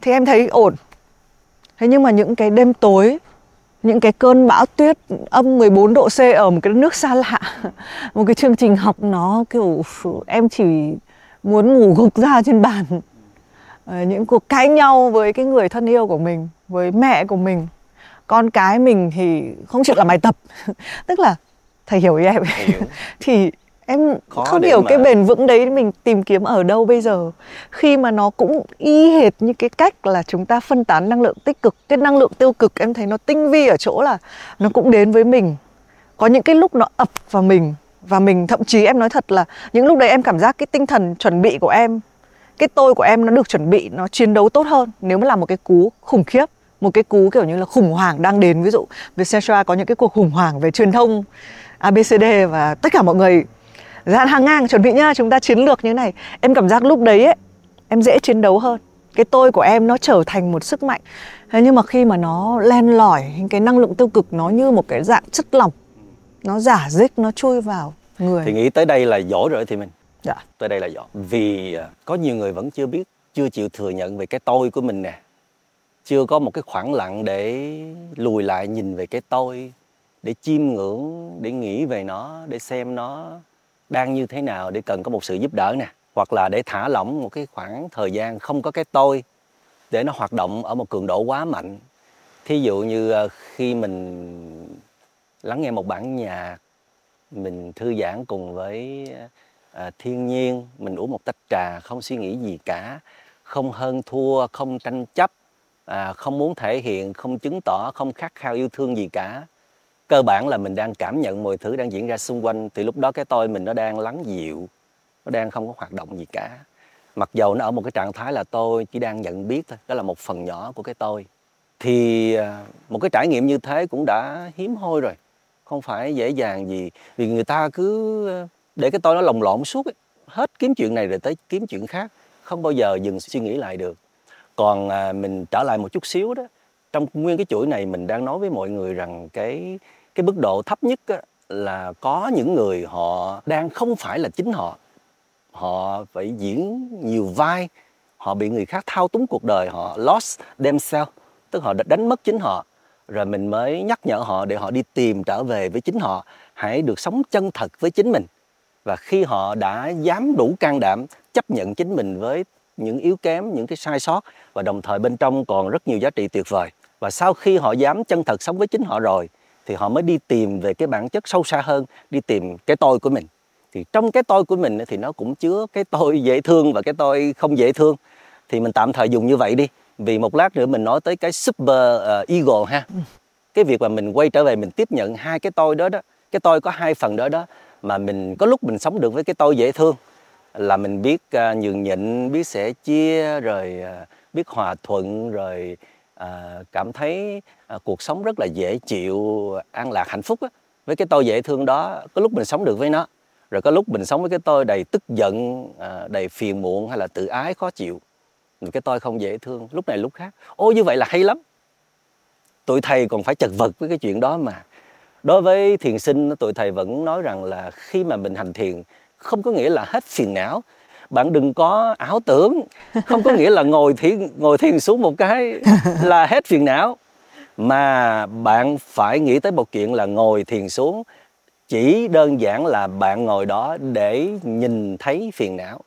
thì em thấy ổn. Thế nhưng mà những cái đêm tối những cái cơn bão tuyết âm 14 độ C ở một cái nước xa lạ. [LAUGHS] Một cái chương trình học nó kiểu em chỉ muốn ngủ gục ra trên bàn. Ờ, những cuộc cãi nhau với cái người thân yêu của mình với mẹ của mình. Con cái mình thì không chịu làm bài tập. [LAUGHS] Tức là thầy hiểu ý em. [LAUGHS] Thì em Khó không hiểu mà... cái bền vững đấy mình tìm kiếm ở đâu bây giờ. Khi mà nó cũng y hệt như cái cách là chúng ta phân tán năng lượng tích cực cái năng lượng tiêu cực em thấy nó tinh vi ở chỗ là nó cũng đến với mình. Có những cái lúc nó ập vào mình và mình thậm chí em nói thật là những lúc đấy em cảm giác cái tinh thần chuẩn bị của em cái tôi của em nó được chuẩn bị nó chiến đấu tốt hơn. Nếu mà là một cái cú khủng khiếp một cái cú kiểu như là khủng hoảng đang đến. Ví dụ Vietcetera có những cái cuộc khủng hoảng về truyền thông ABCD và tất cả mọi người dàn hàng ngang chuẩn bị nhá chúng ta chiến lược như thế này. Em cảm giác lúc đấy ấy em dễ chiến đấu hơn. Cái tôi của em nó trở thành một sức mạnh. Thế nhưng mà khi mà nó len lỏi cái năng lượng tiêu cực nó như một cái dạng chất lỏng nó giả dích nó chui vào người. Thì nghĩ tới đây là giỏi rồi thì mình dạ. Tới đây là giỏi. Vì à, có nhiều người vẫn chưa biết chưa chịu thừa nhận về cái tôi của mình nè. Chưa có một cái khoảng lặng để lùi lại nhìn về cái tôi để chiêm ngưỡng để nghĩ về nó để xem nó đang như thế nào để cần có một sự giúp đỡ nè hoặc là để thả lỏng một cái khoảng thời gian không có cái tôi để nó hoạt động ở một cường độ quá mạnh. Thí dụ như ờ, khi mình lắng nghe một bản nhạc mình thư giãn cùng với à, thiên nhiên mình uống một tách trà không suy nghĩ gì cả không hơn thua không tranh chấp à, không muốn thể hiện không chứng tỏ không khát khao yêu thương gì cả cơ bản là mình đang cảm nhận mọi thứ đang diễn ra xung quanh, thì lúc đó cái tôi mình nó đang lắng dịu, nó đang không có hoạt động gì cả. Mặc dầu nó ở một cái trạng thái là tôi chỉ đang nhận biết thôi, đó là một phần nhỏ của cái tôi. Thì à, một cái trải nghiệm như thế cũng đã hiếm hoi rồi, không phải dễ dàng gì. Vì người ta cứ à, để cái tôi nó lồng lộn suốt ấy. hết kiếm chuyện này rồi tới kiếm chuyện khác, không bao giờ dừng suy nghĩ lại được. Còn à, mình trở lại một chút xíu đó, trong nguyên cái chuỗi này mình đang nói với mọi người rằng cái cái mức độ thấp nhất á, là có những người họ đang không phải là chính họ. Họ phải diễn nhiều vai họ bị người khác thao túng cuộc đời họ lost themselves tức họ đã đánh mất chính họ. Rồi mình mới nhắc nhở họ để họ đi tìm trở về với chính họ. Hãy được sống chân thật với chính mình. Và khi họ đã dám đủ can đảm chấp nhận chính mình với những yếu kém những cái sai sót và đồng thời bên trong còn rất nhiều giá trị tuyệt vời. Và sau khi họ dám chân thật sống với chính họ rồi thì họ mới đi tìm về cái bản chất sâu xa hơn đi tìm cái tôi của mình. Thì trong cái tôi của mình thì nó cũng chứa cái tôi dễ thương và cái tôi không dễ thương. Thì mình tạm thời dùng như vậy đi. Vì một lát nữa mình nói tới cái super uh, ego ha. Cái việc mà mình quay trở về mình tiếp nhận hai cái tôi đó đó cái tôi có hai phần đó đó mà mình có lúc mình sống được với cái tôi dễ thương là mình biết uh, nhường nhịn biết sẻ chia rồi uh, biết hòa thuận rồi Ờ, cảm thấy ờ, cuộc sống rất là dễ chịu, an lạc, hạnh phúc á. với cái tôi dễ thương đó, có lúc mình sống được với nó. Rồi có lúc mình sống với cái tôi đầy tức giận ờ, đầy phiền muộn hay là tự ái, khó chịu. Cái tôi không dễ thương, lúc này lúc khác. Ô, như vậy là hay lắm. Tụi thầy còn phải chật vật với cái chuyện đó mà. Đối với thiền sinh, tụi thầy vẫn nói rằng là khi mà mình hành thiền, không có nghĩa là hết phiền não bạn đừng có ảo tưởng. Không có nghĩa là ngồi thiền ngồi thiền xuống một cái là hết phiền não. Mà bạn phải nghĩ tới một chuyện là ngồi thiền xuống chỉ đơn giản là bạn ngồi đó để nhìn thấy phiền não.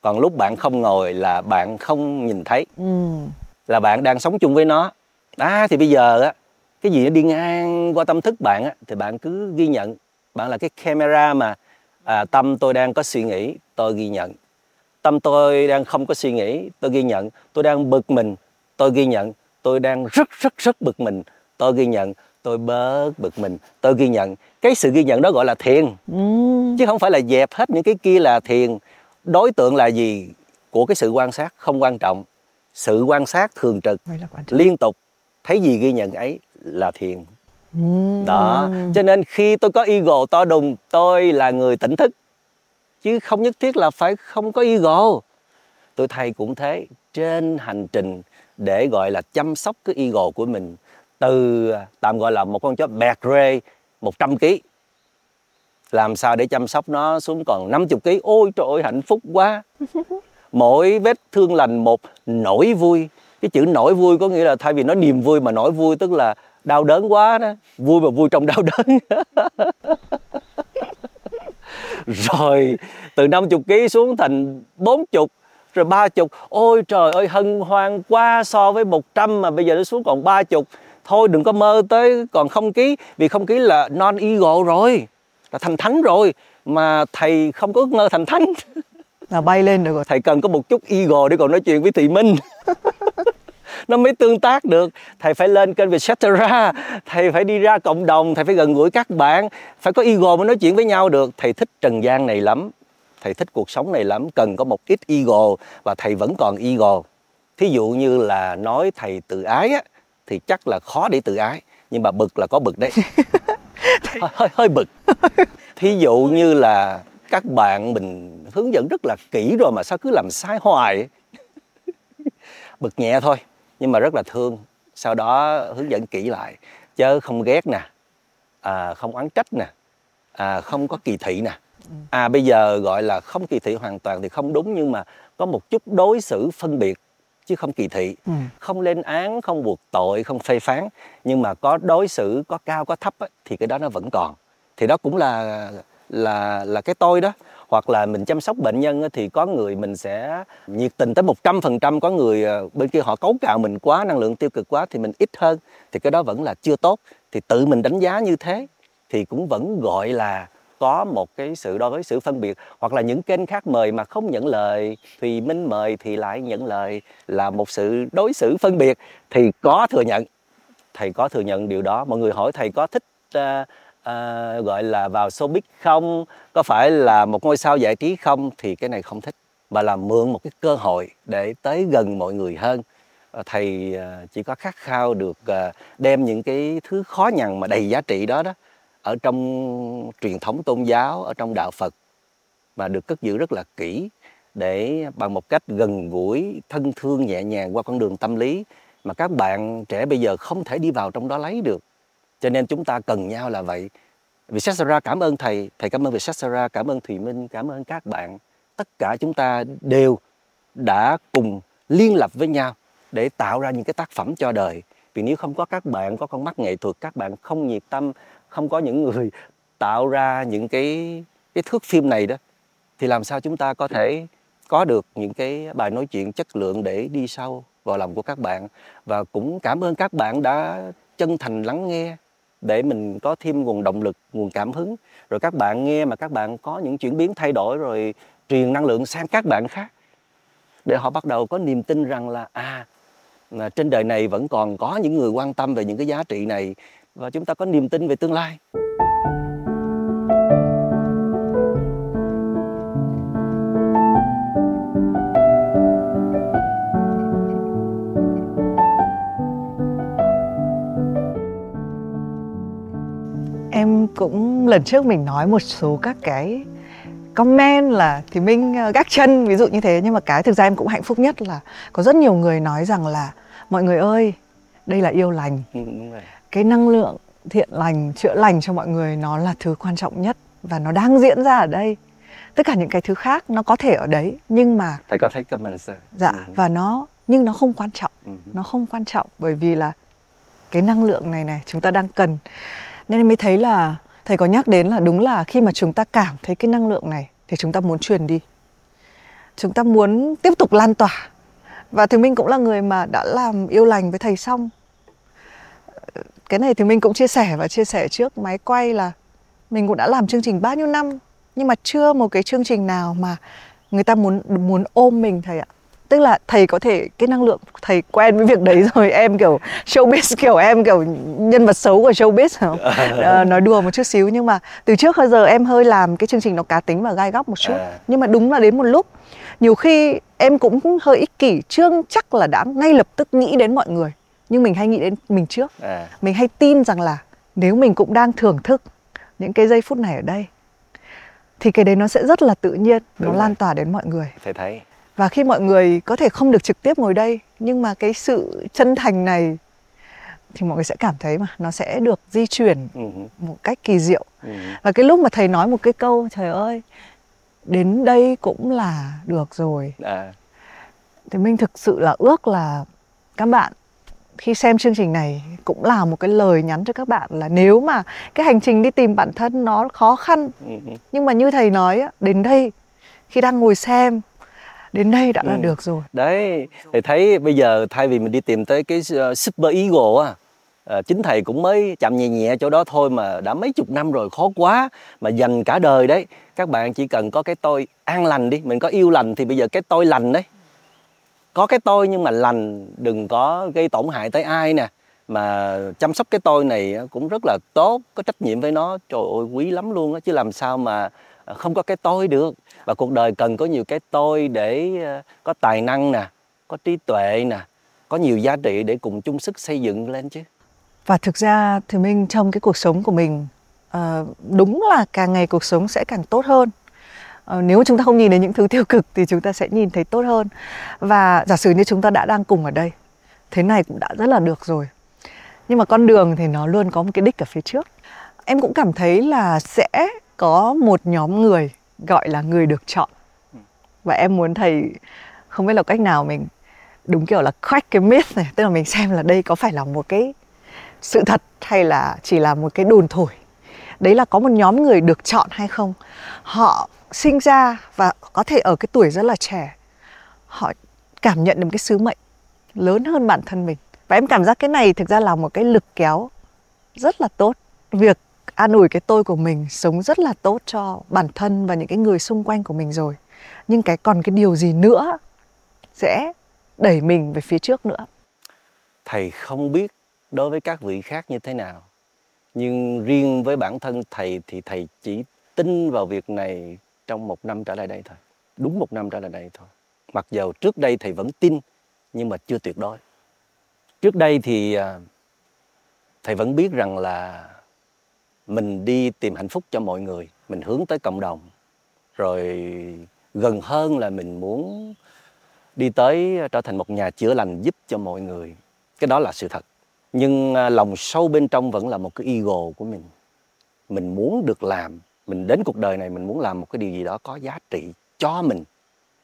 Còn lúc bạn không ngồi là bạn không nhìn thấy. Ừ. là bạn đang sống chung với nó. À thì bây giờ á cái gì nó đi ngang qua tâm thức bạn á thì bạn cứ ghi nhận. Bạn là cái camera mà à, tâm tôi đang có suy nghĩ tôi ghi nhận. Tâm tôi đang không có suy nghĩ tôi ghi nhận. Tôi đang bực mình tôi ghi nhận. Tôi đang rất rất rất bực mình tôi ghi nhận. Tôi bớt bực mình tôi ghi nhận. Cái sự ghi nhận đó gọi là thiền ừ. chứ không phải là dẹp hết những cái kia là thiền. Đối tượng là gì? Của cái sự quan sát không quan trọng. Sự quan sát thường trực liên tục. Thấy gì ghi nhận ấy là thiền đó cho nên khi tôi có ego to đùng tôi là người tỉnh thức. Chứ không nhất thiết là phải không có ego. Tôi thầy cũng thế trên hành trình để gọi là chăm sóc cái ego của mình từ tạm gọi là một con chó bẹt rê 100 kg làm sao để chăm sóc nó xuống còn 50 kg ôi trời ơi hạnh phúc quá. [LAUGHS] Mỗi vết thương lành một nỗi vui. Cái chữ nỗi vui có nghĩa là thay vì nó niềm vui mà nỗi vui tức là đau đớn quá đó. Vui mà vui trong đau đớn. [LAUGHS] Rồi từ 50 kg xuống thành 40 rồi 30 ôi trời ơi hân hoan quá so với 100 mà bây giờ nó xuống còn 30 thôi đừng có mơ tới còn không ký vì không ký là non ego rồi là thành thánh rồi mà thầy không có ước mơ thành thánh. Là bay lên được rồi. Thầy cần có một chút ego để còn nói chuyện với thị minh [LAUGHS] [LAUGHS] nó mới tương tác được. Thầy phải lên kênh Vietcetera thầy phải đi ra cộng đồng thầy phải gần gũi các bạn phải có ego mới nói chuyện với nhau được. Thầy thích trần gian này lắm thầy thích cuộc sống này lắm cần có một ít ego và thầy vẫn còn ego. Thí dụ như là nói thầy tự ái á, thì chắc là khó để tự ái nhưng mà bực là có bực đấy. [LAUGHS] Hơi, hơi hơi bực. Thí dụ như là các bạn mình hướng dẫn rất là kỹ rồi mà sao cứ làm sai hoài bực nhẹ thôi nhưng mà rất là thương. Sau đó hướng dẫn kỹ lại. Chứ không ghét nè. À, không oán trách nè. À, không có kỳ thị nè. À bây giờ gọi là không kỳ thị hoàn toàn thì không đúng nhưng mà có một chút đối xử phân biệt chứ không kỳ thị. Ừ. không lên án không buộc tội không phê phán nhưng mà có đối xử có cao có thấp á, thì cái đó nó vẫn còn. Thì đó cũng là là là cái tôi đó. Hoặc là mình chăm sóc bệnh nhân thì có người mình sẽ nhiệt tình tới một trăm phần trăm. Có người ờ, bên kia họ cấu cạo mình quá năng lượng tiêu cực quá thì mình ít hơn. Thì cái đó vẫn là chưa tốt. Thì tự mình đánh giá như thế thì cũng vẫn gọi là có một cái sự đối xử phân biệt. Hoặc là những kênh khác mời mà không nhận lời thì minh mời thì lại nhận lời là một sự đối xử phân biệt. Thì có thừa nhận thầy có thừa nhận điều đó. Mọi người hỏi thầy có thích uh, uh, gọi là vào showbiz không? Có phải là một ngôi sao giải trí không? Thì cái này không thích. Mà là mượn một cái cơ hội để tới gần mọi người hơn. À, thầy à, chỉ có khát khao được đem những cái thứ khó nhằn mà đầy giá trị đó đó ở trong truyền thống tôn giáo ở trong đạo Phật mà được cất giữ rất là kỹ để bằng một cách gần gũi thân thương nhẹ nhàng qua con đường tâm lý mà các bạn trẻ bây giờ không thể đi vào trong đó lấy được cho nên chúng ta cần nhau là vậy. Vietcetera cảm ơn thầy thầy cảm ơn Vietcetera cảm ơn Thùy Minh, cảm ơn các bạn. Tất cả chúng ta đều đã cùng liên lập với nhau để tạo ra những cái tác phẩm cho đời. Vì nếu không có các bạn, có con mắt nghệ thuật, các bạn không nhiệt tâm, không có những người [LAUGHS] tạo ra những cái cái thước phim này đó, thì làm sao chúng ta có thể có được những cái bài nói chuyện chất lượng để đi sâu vào lòng của các bạn. Và cũng cảm ơn các bạn đã chân thành lắng nghe để mình có thêm nguồn động lực, nguồn cảm hứng. Rồi các bạn nghe mà các bạn có những chuyển biến thay đổi rồi truyền năng lượng sang các bạn khác. Để họ bắt đầu có niềm tin rằng là à là trên đời này vẫn còn có những người quan tâm về những cái giá trị này. Và chúng ta có niềm tin về tương lai. Em cũng lần trước mình nói một số các cái comment là thì mình ờ, gác chân ví dụ như thế. Nhưng mà cái thực ra em cũng hạnh phúc nhất là có rất nhiều người nói rằng là mọi người ơi đây là yêu lành. Ừ, cái năng lượng thiện lành chữa lành cho mọi người nó là thứ quan trọng nhất và nó đang diễn ra ở đây. Tất cả những cái thứ khác nó có thể ở đấy nhưng mà thầy có thấy comment rồi dạ Ừ. và nó nhưng nó không quan trọng. Ừ. nó không quan trọng bởi vì là cái năng lượng này này chúng ta đang cần nên em mới thấy là thầy có nhắc đến là đúng là khi mà chúng ta cảm thấy cái năng lượng này thì chúng ta muốn truyền đi. Chúng ta muốn tiếp tục lan tỏa. Và thì minh cũng là người mà đã làm yêu lành với thầy xong. Cái này thì mình cũng chia sẻ và chia sẻ trước máy quay là mình cũng đã làm chương trình bao nhiêu năm, nhưng mà chưa một cái chương trình nào mà người ta muốn muốn ôm mình thầy ạ tức là thầy có thể cái năng lượng thầy quen với việc đấy rồi em kiểu showbiz kiểu em kiểu nhân vật xấu của showbiz không? [LAUGHS] Ờ, nói đùa một chút xíu nhưng mà từ trước hơi giờ em hơi làm cái chương trình nó cá tính và gai góc một chút À. nhưng mà đúng là đến một lúc nhiều khi em cũng hơi ích kỷ chưa chắc là đã ngay lập tức nghĩ đến mọi người nhưng mình hay nghĩ đến mình trước à mình hay tin rằng là nếu mình cũng đang thưởng thức những cái giây phút này ở đây thì cái đấy nó sẽ rất là tự nhiên nó Đúng rồi. lan tỏa đến mọi người thầy thấy và khi mọi người có thể không được trực tiếp ngồi đây nhưng mà cái sự chân thành này thì mọi người sẽ cảm thấy mà nó sẽ được di chuyển ừ. một cách kỳ diệu Ừ. và cái lúc mà thầy nói một cái câu trời ơi đến đây cũng là được rồi à thì mình thực sự là ước là các bạn khi xem chương trình này cũng là một cái lời nhắn cho các bạn là nếu mà cái hành trình đi tìm bản thân nó khó khăn ừ. nhưng mà như thầy nói đến đây khi đang ngồi xem đến đây đã là Ừ. được rồi. Đấy thầy thấy bây giờ thay vì mình đi tìm tới cái ờ, super ego á ờ, chính thầy cũng mới chạm nhẹ nhẹ chỗ đó thôi mà đã mấy chục năm rồi khó quá mà dành cả đời đấy. Các bạn chỉ cần có cái tôi an lành đi mình có yêu lành thì bây giờ cái tôi lành đấy. Có cái tôi nhưng mà lành đừng có gây tổn hại tới ai nè. Mà chăm sóc cái tôi này cũng rất là tốt có trách nhiệm với nó. Trời ơi quý lắm luôn á chứ làm sao mà không có cái tôi được. Và cuộc đời cần có nhiều cái tôi để ờ, có tài năng nè, có trí tuệ nè, có nhiều giá trị để cùng chung sức xây dựng lên chứ. Và thực ra thì mình trong cái cuộc sống của mình ờ, đúng là càng ngày cuộc sống sẽ càng tốt hơn. Ờ, nếu chúng ta không nhìn đến những thứ tiêu cực thì chúng ta sẽ nhìn thấy tốt hơn. Và giả sử như chúng ta đã đang cùng ở đây, thế này cũng đã rất là được rồi. Nhưng mà con đường thì nó luôn có một cái đích ở phía trước. Em cũng cảm thấy là sẽ có một nhóm người gọi là người được chọn. Và em muốn thầy không biết là cách nào mình đúng kiểu là crack cái myth này tức là mình xem là đây có phải là một cái sự thật hay là chỉ là một cái đồn thổi. Đấy là có một nhóm người được chọn hay không? Họ sinh ra và có thể ở cái tuổi rất là trẻ. Họ cảm nhận được một cái sứ mệnh lớn hơn bản thân mình. Và em cảm giác cái này thực ra là một cái lực kéo rất là tốt. Việc an ủi cái tôi của mình, sống rất là tốt cho bản thân và những cái người xung quanh của mình rồi. Nhưng cái còn cái điều gì nữa sẽ đẩy mình về phía trước nữa? Thầy không biết đối với các vị khác như thế nào, nhưng riêng với bản thân thầy thì thầy chỉ tin vào việc này trong một năm trở lại đây thôi. Đúng một năm trở lại đây thôi. Mặc dầu trước đây thầy vẫn tin, nhưng mà chưa tuyệt đối. Trước đây thì à, thầy vẫn biết rằng là mình đi tìm hạnh phúc cho mọi người, mình hướng tới cộng đồng. Rồi gần hơn là mình muốn đi tới ờ, trở thành một nhà chữa lành giúp cho mọi người. Cái đó là sự thật. Nhưng ờ, lòng sâu bên trong vẫn là một cái ego của mình. Mình muốn được làm, mình đến cuộc đời này mình muốn làm một cái điều gì đó có giá trị cho mình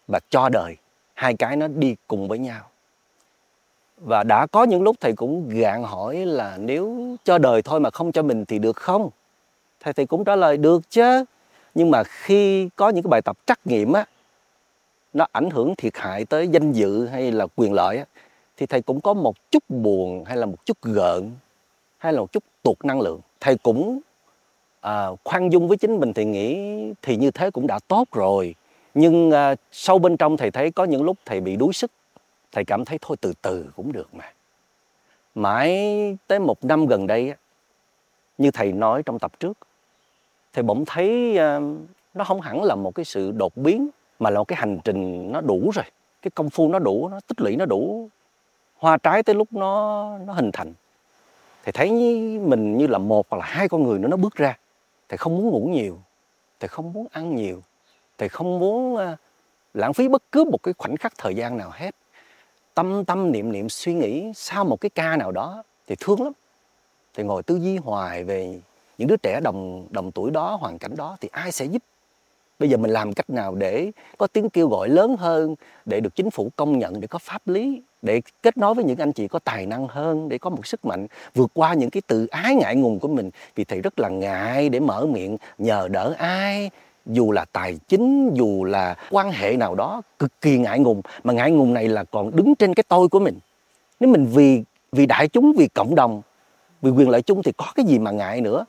và cho đời. Hai cái nó đi cùng với nhau và đã có những lúc thầy cũng gạn hỏi là nếu cho đời thôi mà không cho mình thì được không? Thầy thì cũng trả lời được chứ. Nhưng mà khi có những cái bài tập trắc nghiệm á nó ảnh hưởng thiệt hại tới danh dự hay là quyền lợi á thì thầy cũng có một chút buồn hay là một chút gợn hay là một chút tuột năng lượng. Thầy cũng à, khoan dung với chính mình thì nghĩ thì như thế cũng đã tốt rồi. Nhưng à, sâu bên trong thầy thấy có những lúc thầy bị đuối sức thầy cảm thấy thôi từ từ cũng được mà. Mãi tới một năm gần đây như thầy nói trong tập trước, thầy bỗng thấy ờ, nó không hẳn là một cái sự đột biến, mà là một cái hành trình nó đủ rồi. Cái công phu nó đủ, nó tích lũy nó đủ. Hoa trái tới lúc nó nó hình thành. Thầy thấy mình như là một hoặc là hai con người nữa nó bước ra. Thầy không muốn ngủ nhiều. Thầy không muốn ăn nhiều. Thầy không muốn ờ, lãng phí bất cứ một cái khoảnh khắc thời gian nào hết tâm tâm niệm niệm suy nghĩ sau một cái ca nào đó thì thương lắm. Thì ngồi tư duy hoài về những đứa trẻ đồng đồng tuổi đó, hoàn cảnh đó thì ai sẽ giúp? Bây giờ mình làm cách nào để có tiếng kêu gọi lớn hơn, để được chính phủ công nhận, để có pháp lý, để kết nối với những anh chị có tài năng hơn, để có một sức mạnh, vượt qua những cái tự ái ngại ngùng của mình? Vì thầy rất là ngại để mở miệng nhờ đỡ ai dù là tài chính dù là quan hệ nào đó cực kỳ ngại ngùng. Mà ngại ngùng này là còn đứng trên cái tôi của mình. Nếu mình vì vì đại chúng vì cộng đồng vì quyền lợi chung thì có cái gì mà ngại nữa?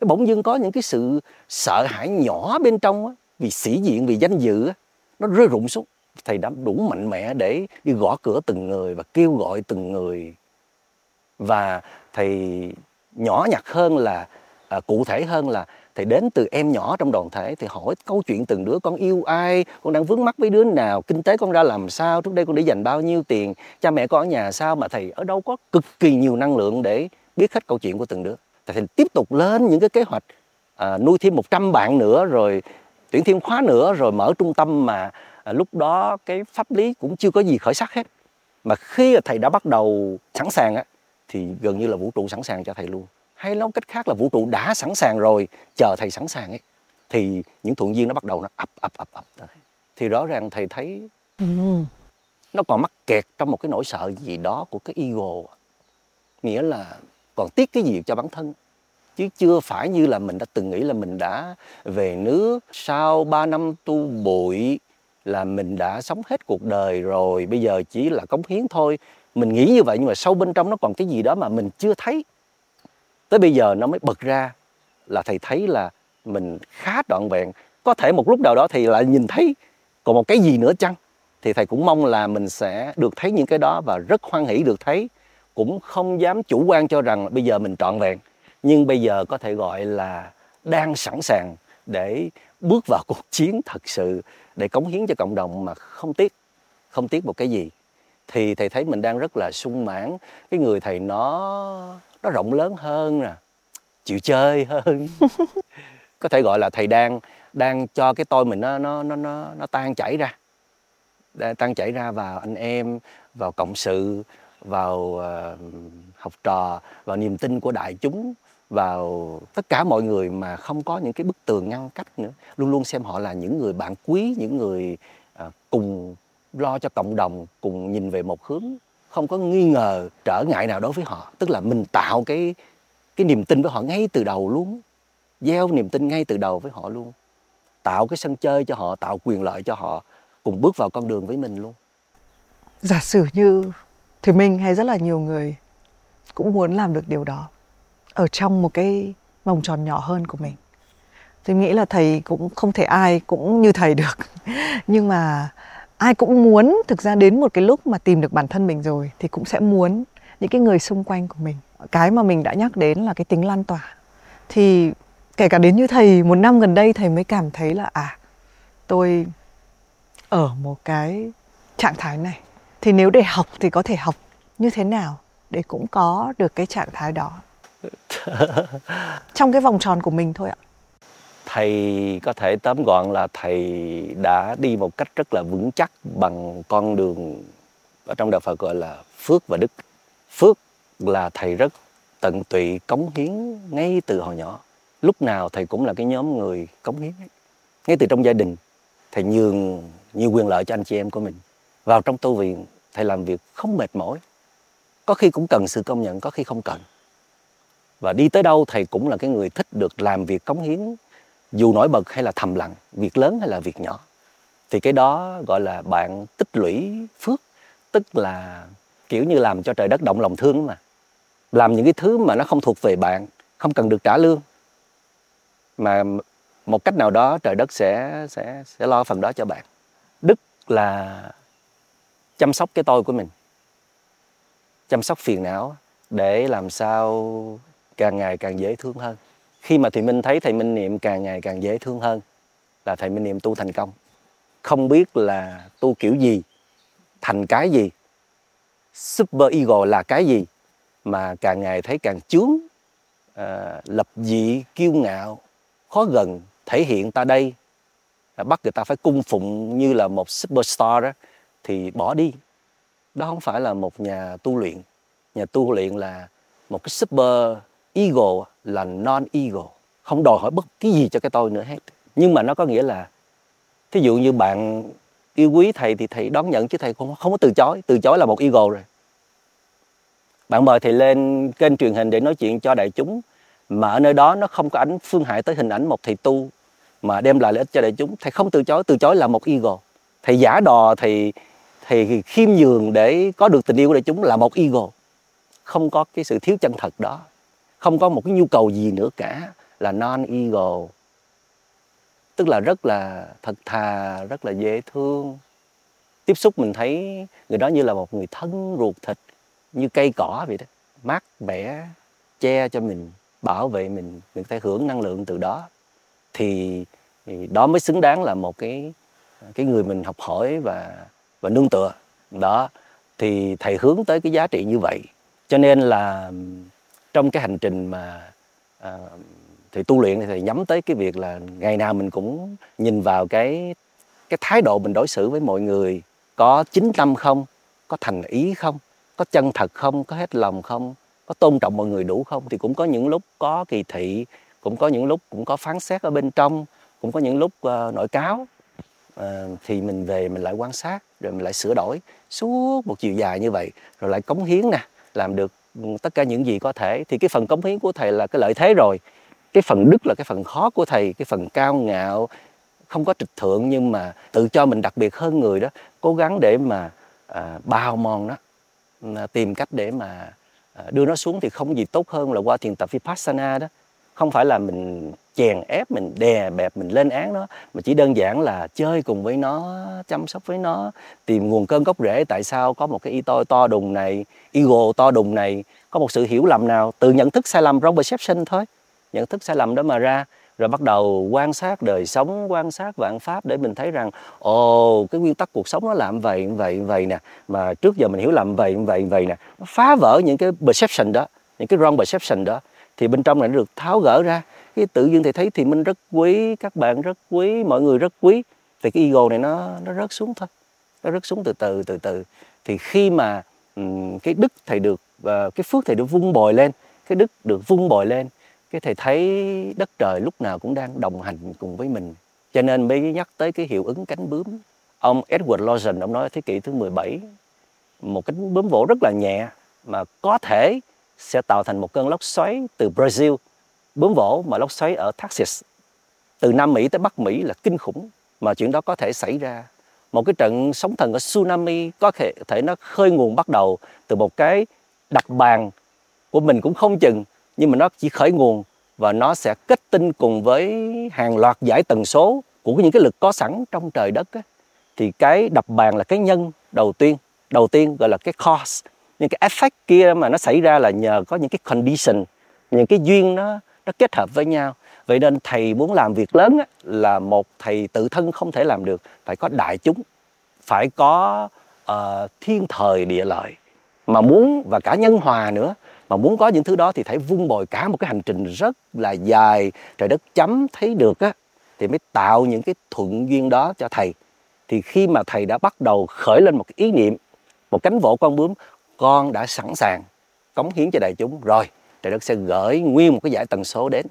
Cái bỗng dưng có những cái sự sợ hãi nhỏ bên trong á, vì sĩ diện vì danh dự á, nó rơi rụng xuống. Thầy đã đủ mạnh mẽ để đi gõ cửa từng người và kêu gọi từng người. Và thầy nhỏ nhặt hơn là à, cụ thể hơn là thì đến từ em nhỏ trong đoàn thể thì hỏi câu chuyện từng đứa con yêu ai con đang vướng mắc với đứa nào kinh tế con ra làm sao trước đây con để dành bao nhiêu tiền cha mẹ con ở nhà sao mà thầy ở đâu có cực kỳ nhiều năng lượng để biết hết câu chuyện của từng đứa. Thầy tiếp tục lên những cái kế hoạch à, nuôi thêm 100 bạn nữa rồi tuyển thêm khóa nữa rồi mở trung tâm mà à, lúc đó cái pháp lý cũng chưa có gì khởi sắc hết. Mà khi thầy đã bắt đầu sẵn sàng á thì gần như là vũ trụ sẵn sàng cho thầy luôn hay nói cách khác là vũ trụ đã sẵn sàng rồi, chờ thầy sẵn sàng ấy, thì những thuận duyên nó bắt đầu nó ập ập ập ập thì rõ ràng thầy thấy nó còn mắc kẹt trong một cái nỗi sợ gì đó của cái ego. Nghĩa là còn tiếc cái gì cho bản thân? Chứ chưa phải như là mình đã từng nghĩ là mình đã về nước, sau 3 năm tu bụi là mình đã sống hết cuộc đời rồi, bây giờ chỉ là cống hiến thôi. Mình nghĩ như vậy nhưng mà sâu bên trong nó còn cái gì đó mà mình chưa thấy tới bây giờ nó mới bật ra là thầy thấy là mình khá trọn vẹn. Có thể một lúc nào đó thì lại nhìn thấy còn một cái gì nữa chăng? Thì thầy cũng mong là mình sẽ được thấy những cái đó và rất hoan hỷ được thấy. Cũng không dám chủ quan cho rằng bây giờ mình trọn vẹn. Nhưng bây giờ có thể gọi là đang sẵn sàng để bước vào [LAUGHS] cuộc chiến thật sự, để cống hiến cho cộng đồng mà không tiếc không tiếc một cái gì. Thì thầy thấy mình đang rất là sung mãn. Cái người thầy nó nó rộng lớn hơn nè. Chịu chơi hơn. [LAUGHS] Có thể gọi là thầy đang đang cho cái tôi mình nó nó nó nó nó tan chảy ra. Tan chảy ra vào anh em vào cộng sự vào uh, học trò vào niềm tin của đại chúng vào tất cả mọi người mà không có những cái bức tường ngăn cách nữa. Luôn luôn xem họ là những người bạn quý những người uh, cùng lo cho cộng đồng cùng nhìn về một hướng không có nghi ngờ trở ngại nào đối với họ. Tức là mình tạo cái cái niềm tin với họ ngay từ đầu luôn. Gieo niềm tin ngay từ đầu với họ luôn. Tạo cái sân chơi cho họ, tạo quyền lợi cho họ, cùng bước vào con đường với mình luôn. Giả sử như thì mình hay rất là nhiều người cũng muốn làm được điều đó ở trong một cái vòng tròn nhỏ hơn của mình. Tôi nghĩ là thầy cũng không thể ai cũng như thầy được. [LAUGHS] Nhưng mà ai cũng muốn thực ra đến một cái lúc mà tìm được bản thân mình rồi thì cũng sẽ muốn những cái người xung quanh của mình. Cái mà mình đã nhắc đến là cái tính lan tỏa. Thì kể cả đến như thầy một năm gần đây thầy mới cảm thấy là à tôi ở một cái trạng thái này. Thì nếu để học thì có thể học như thế nào để cũng có được cái trạng thái đó? [LAUGHS] Trong cái vòng tròn của mình thôi ạ thầy, có thể tóm gọn là thầy đã đi một cách rất là vững chắc bằng con đường ở trong đạo Phật gọi là phước và đức. Phước là thầy rất tận tụy, cống hiến ngay từ hồi nhỏ. Lúc nào thầy cũng là cái nhóm người cống hiến ấy. ngay từ trong gia đình. Thầy nhường nhiều quyền lợi cho anh chị em của mình. Vào trong tu viện, thầy làm việc không mệt mỏi. Có khi cũng cần sự công nhận, có khi không cần. Và đi tới đâu, thầy cũng là cái người thích được làm việc cống hiến dù nổi bật hay là thầm lặng, việc lớn hay là việc nhỏ. Thì cái đó gọi là bạn tích lũy phước, tức là kiểu như làm cho trời đất động lòng thương mà. Làm những cái thứ mà nó không thuộc về bạn, không cần được trả lương. Mà một cách nào đó trời đất sẽ sẽ sẽ lo phần đó cho bạn. Đức là chăm sóc cái tôi của mình. Chăm sóc phiền não để làm sao càng ngày càng dễ thương hơn khi mà thầy minh thấy thầy minh niệm càng ngày càng dễ thương hơn là thầy minh niệm tu thành công. Không biết là tu kiểu gì thành cái gì super ego là cái gì mà càng ngày thấy càng chướng à, lập dị kiêu ngạo khó gần thể hiện ta đây. À, bắt người ta phải cung phụng như là một superstar đó thì bỏ đi. Đó không phải là một nhà tu luyện. Nhà tu luyện là một cái super ego là non ego không đòi hỏi bất cứ gì cho cái tôi nữa hết. Nhưng mà nó có nghĩa là, thí dụ như bạn yêu quý thầy thì thầy đón nhận chứ thầy không không có từ chối. Từ chối là một ego rồi. Bạn mời thầy lên kênh truyền hình để nói chuyện cho đại chúng, mà ở nơi đó nó không có ảnh phương hại tới hình ảnh một thầy tu mà đem lại lợi ích cho đại chúng. Thầy không từ chối từ chối là một ego thầy giả đò, thầy thầy khiêm nhường để có được tình yêu của đại chúng là một ego không có cái sự thiếu chân thật đó không có một cái nhu cầu gì nữa cả là non ego. Tức là rất là thật thà rất là dễ thương. Tiếp xúc mình thấy người đó như là một người thân ruột thịt như cây cỏ vậy đó mát mẻ che cho mình bảo vệ mình mình phải hưởng năng lượng từ đó. Thì, thì đó mới xứng đáng là một cái cái người mình học hỏi và và nương tựa. Đó thì thầy hướng tới cái giá trị như vậy. Cho nên là trong cái hành trình mà à, thì tu luyện thì thầy nhắm tới cái việc là ngày nào mình cũng nhìn vào cái cái thái độ mình đối xử với mọi người. Có chính tâm không? Có thành ý không? Có chân thật không? Có hết lòng không? Có tôn trọng mọi người đủ không? Thì cũng có những lúc có kỳ thị cũng có những lúc cũng có phán xét ở bên trong cũng có những lúc uh, nội cáo. Uh, thì mình về mình lại quan sát rồi mình lại sửa đổi suốt một chiều dài như vậy rồi lại cống hiến nè làm được tất cả những gì có thể thì cái phần cống hiến của thầy là cái lợi thế rồi. Cái phần đức là cái phần khó của thầy cái phần cao ngạo không có trịch thượng nhưng mà tự cho mình đặc biệt hơn người đó cố gắng để mà à, bao mòn nó à, tìm cách để mà à, đưa nó xuống thì không gì tốt hơn là qua thiền tập vipassana đó. Không phải là mình chèn ép mình, đè bẹp mình lên án nó, mà chỉ đơn giản là chơi cùng với nó, chăm sóc với nó, tìm nguồn cơn gốc rễ tại sao có một cái y to to đùng này, ego to đùng này, có một sự hiểu lầm nào từ nhận thức sai lầm wrong perception thôi. Nhận thức sai lầm đó mà ra, rồi bắt đầu quan sát đời sống, quan sát vạn pháp để mình thấy rằng, ồ, cái nguyên tắc cuộc sống nó làm vậy vậy vậy nè, mà trước giờ mình hiểu lầm vậy vậy vậy nè, nó phá vỡ những cái perception đó, những cái wrong perception đó, thì bên trong này nó được tháo gỡ ra cái tự nhiên thì thấy thì mình rất quý các bạn rất quý mọi người rất quý. Thì cái ego này nó nó rớt xuống thôi. Nó rớt xuống từ từ từ từ. Thì khi mà um, cái đức thầy được uh, cái phước thầy được vung bồi lên cái đức được vung bồi lên cái thầy thấy đất trời lúc nào cũng đang đồng hành cùng với mình. Cho nên mới nhắc tới cái hiệu ứng cánh bướm. Ông Edward Lawson ông nói ở thế kỷ thứ 17 một cánh bướm vỗ rất là nhẹ mà có thể sẽ tạo thành một cơn lốc xoáy từ Brazil bướm vỗ mà lốc xoáy ở Texas. Từ Nam Mỹ tới Bắc Mỹ là kinh khủng mà chuyện đó có thể xảy ra. Một cái trận sóng thần ở tsunami có thể, thể nó khơi nguồn bắt đầu từ một cái đặt bàn của mình cũng không chừng nhưng mà nó chỉ khởi nguồn và nó sẽ kết tinh cùng với hàng loạt giải tần số của những cái lực có sẵn trong trời đất ấy. thì cái đập bàn là cái nhân đầu tiên đầu tiên gọi là cái cause. Nhưng cái effect kia mà nó xảy ra là nhờ có những cái condition những cái duyên nó nó kết hợp với nhau. Vậy nên thầy muốn làm việc lớn á, là một thầy tự thân không thể làm được phải có đại chúng phải có uh, thiên thời địa lợi. Mà muốn và cả nhân hòa nữa mà muốn có những thứ đó thì phải vun bồi cả một cái hành trình rất là dài trời đất chấm thấy được á thì mới tạo những cái thuận duyên đó cho thầy. Thì khi mà thầy đã bắt đầu khởi lên một cái ý niệm một cánh vỗ con bướm con đã sẵn sàng cống hiến cho đại chúng. Rồi trời đất sẽ gửi nguyên một cái giải tần số đến.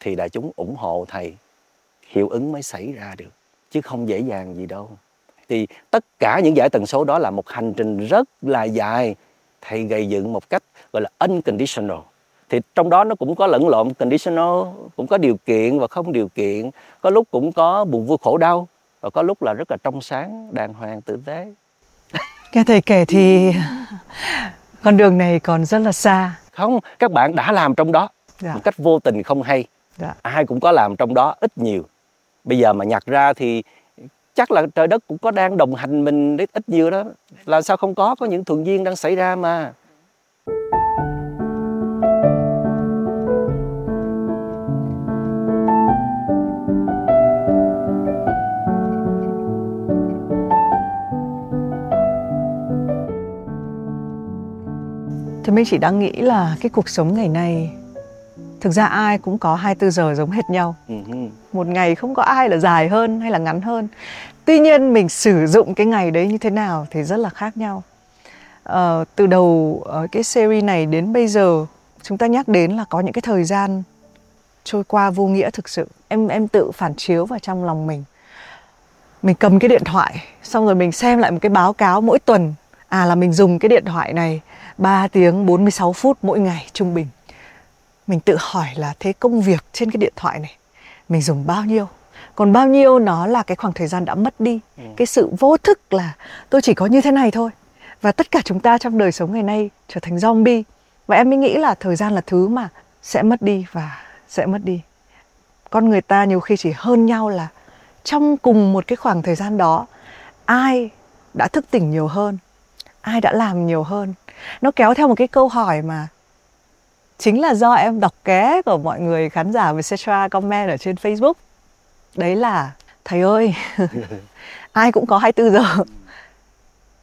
Thì đại chúng ủng hộ thầy, hiệu ứng mới xảy ra được, chứ không dễ dàng gì đâu. Thì tất cả những giải tần số đó là một hành trình rất là dài. Thầy gây dựng một cách, gọi là, unconditional. Thì trong đó nó cũng có lẫn lộn, conditional, cũng có điều kiện và không điều kiện. Có lúc cũng có buồn vui khổ đau, và có lúc là rất là trong sáng, đàng hoàng, tử tế. Nghe thầy kể thì con đường này còn rất là xa. Không các bạn đã làm trong đó. Dạ. một cách vô tình không hay. Dạ. ai cũng có làm trong đó ít nhiều. Bây giờ mà nhặt ra thì chắc là trời đất cũng có đang đồng hành mình ít ít nhiều đó. Là sao không có? Có những thuận duyên đang xảy ra mà thì mình chỉ đang nghĩ là cái cuộc sống ngày nay thực ra ai cũng có 24 giờ giống hệt nhau. Uh-huh. một ngày không có ai là dài hơn hay là ngắn hơn. Tuy nhiên mình sử dụng cái ngày đấy như thế nào thì rất là khác nhau. Uh, từ đầu uh, cái series này đến bây giờ chúng ta nhắc đến là có những cái thời gian trôi qua vô nghĩa thực sự. Em em tự phản chiếu vào trong lòng mình. Mình cầm cái điện thoại xong rồi mình xem lại một cái báo cáo mỗi tuần. À là mình dùng cái điện thoại này 3 tiếng 46 phút mỗi ngày trung bình. Mình tự hỏi là thế công việc trên cái điện thoại này mình dùng bao nhiêu? Còn bao nhiêu nó là cái khoảng thời gian đã mất đi. Ừ. cái sự vô thức là tôi chỉ có như thế này thôi. Và tất cả chúng ta trong đời sống ngày nay trở thành zombie. Và em mới nghĩ là thời gian là thứ mà sẽ mất đi và sẽ mất đi. Con người ta nhiều khi chỉ hơn nhau là trong cùng một cái khoảng thời gian đó ai đã thức tỉnh nhiều hơn ai đã làm nhiều hơn nó kéo theo một cái câu hỏi mà chính là do em đọc ké của mọi người khán giả Vietcetera comment ở trên Facebook. Đấy là thầy ơi [LAUGHS] [LAUGHS] ai cũng có 24 giờ.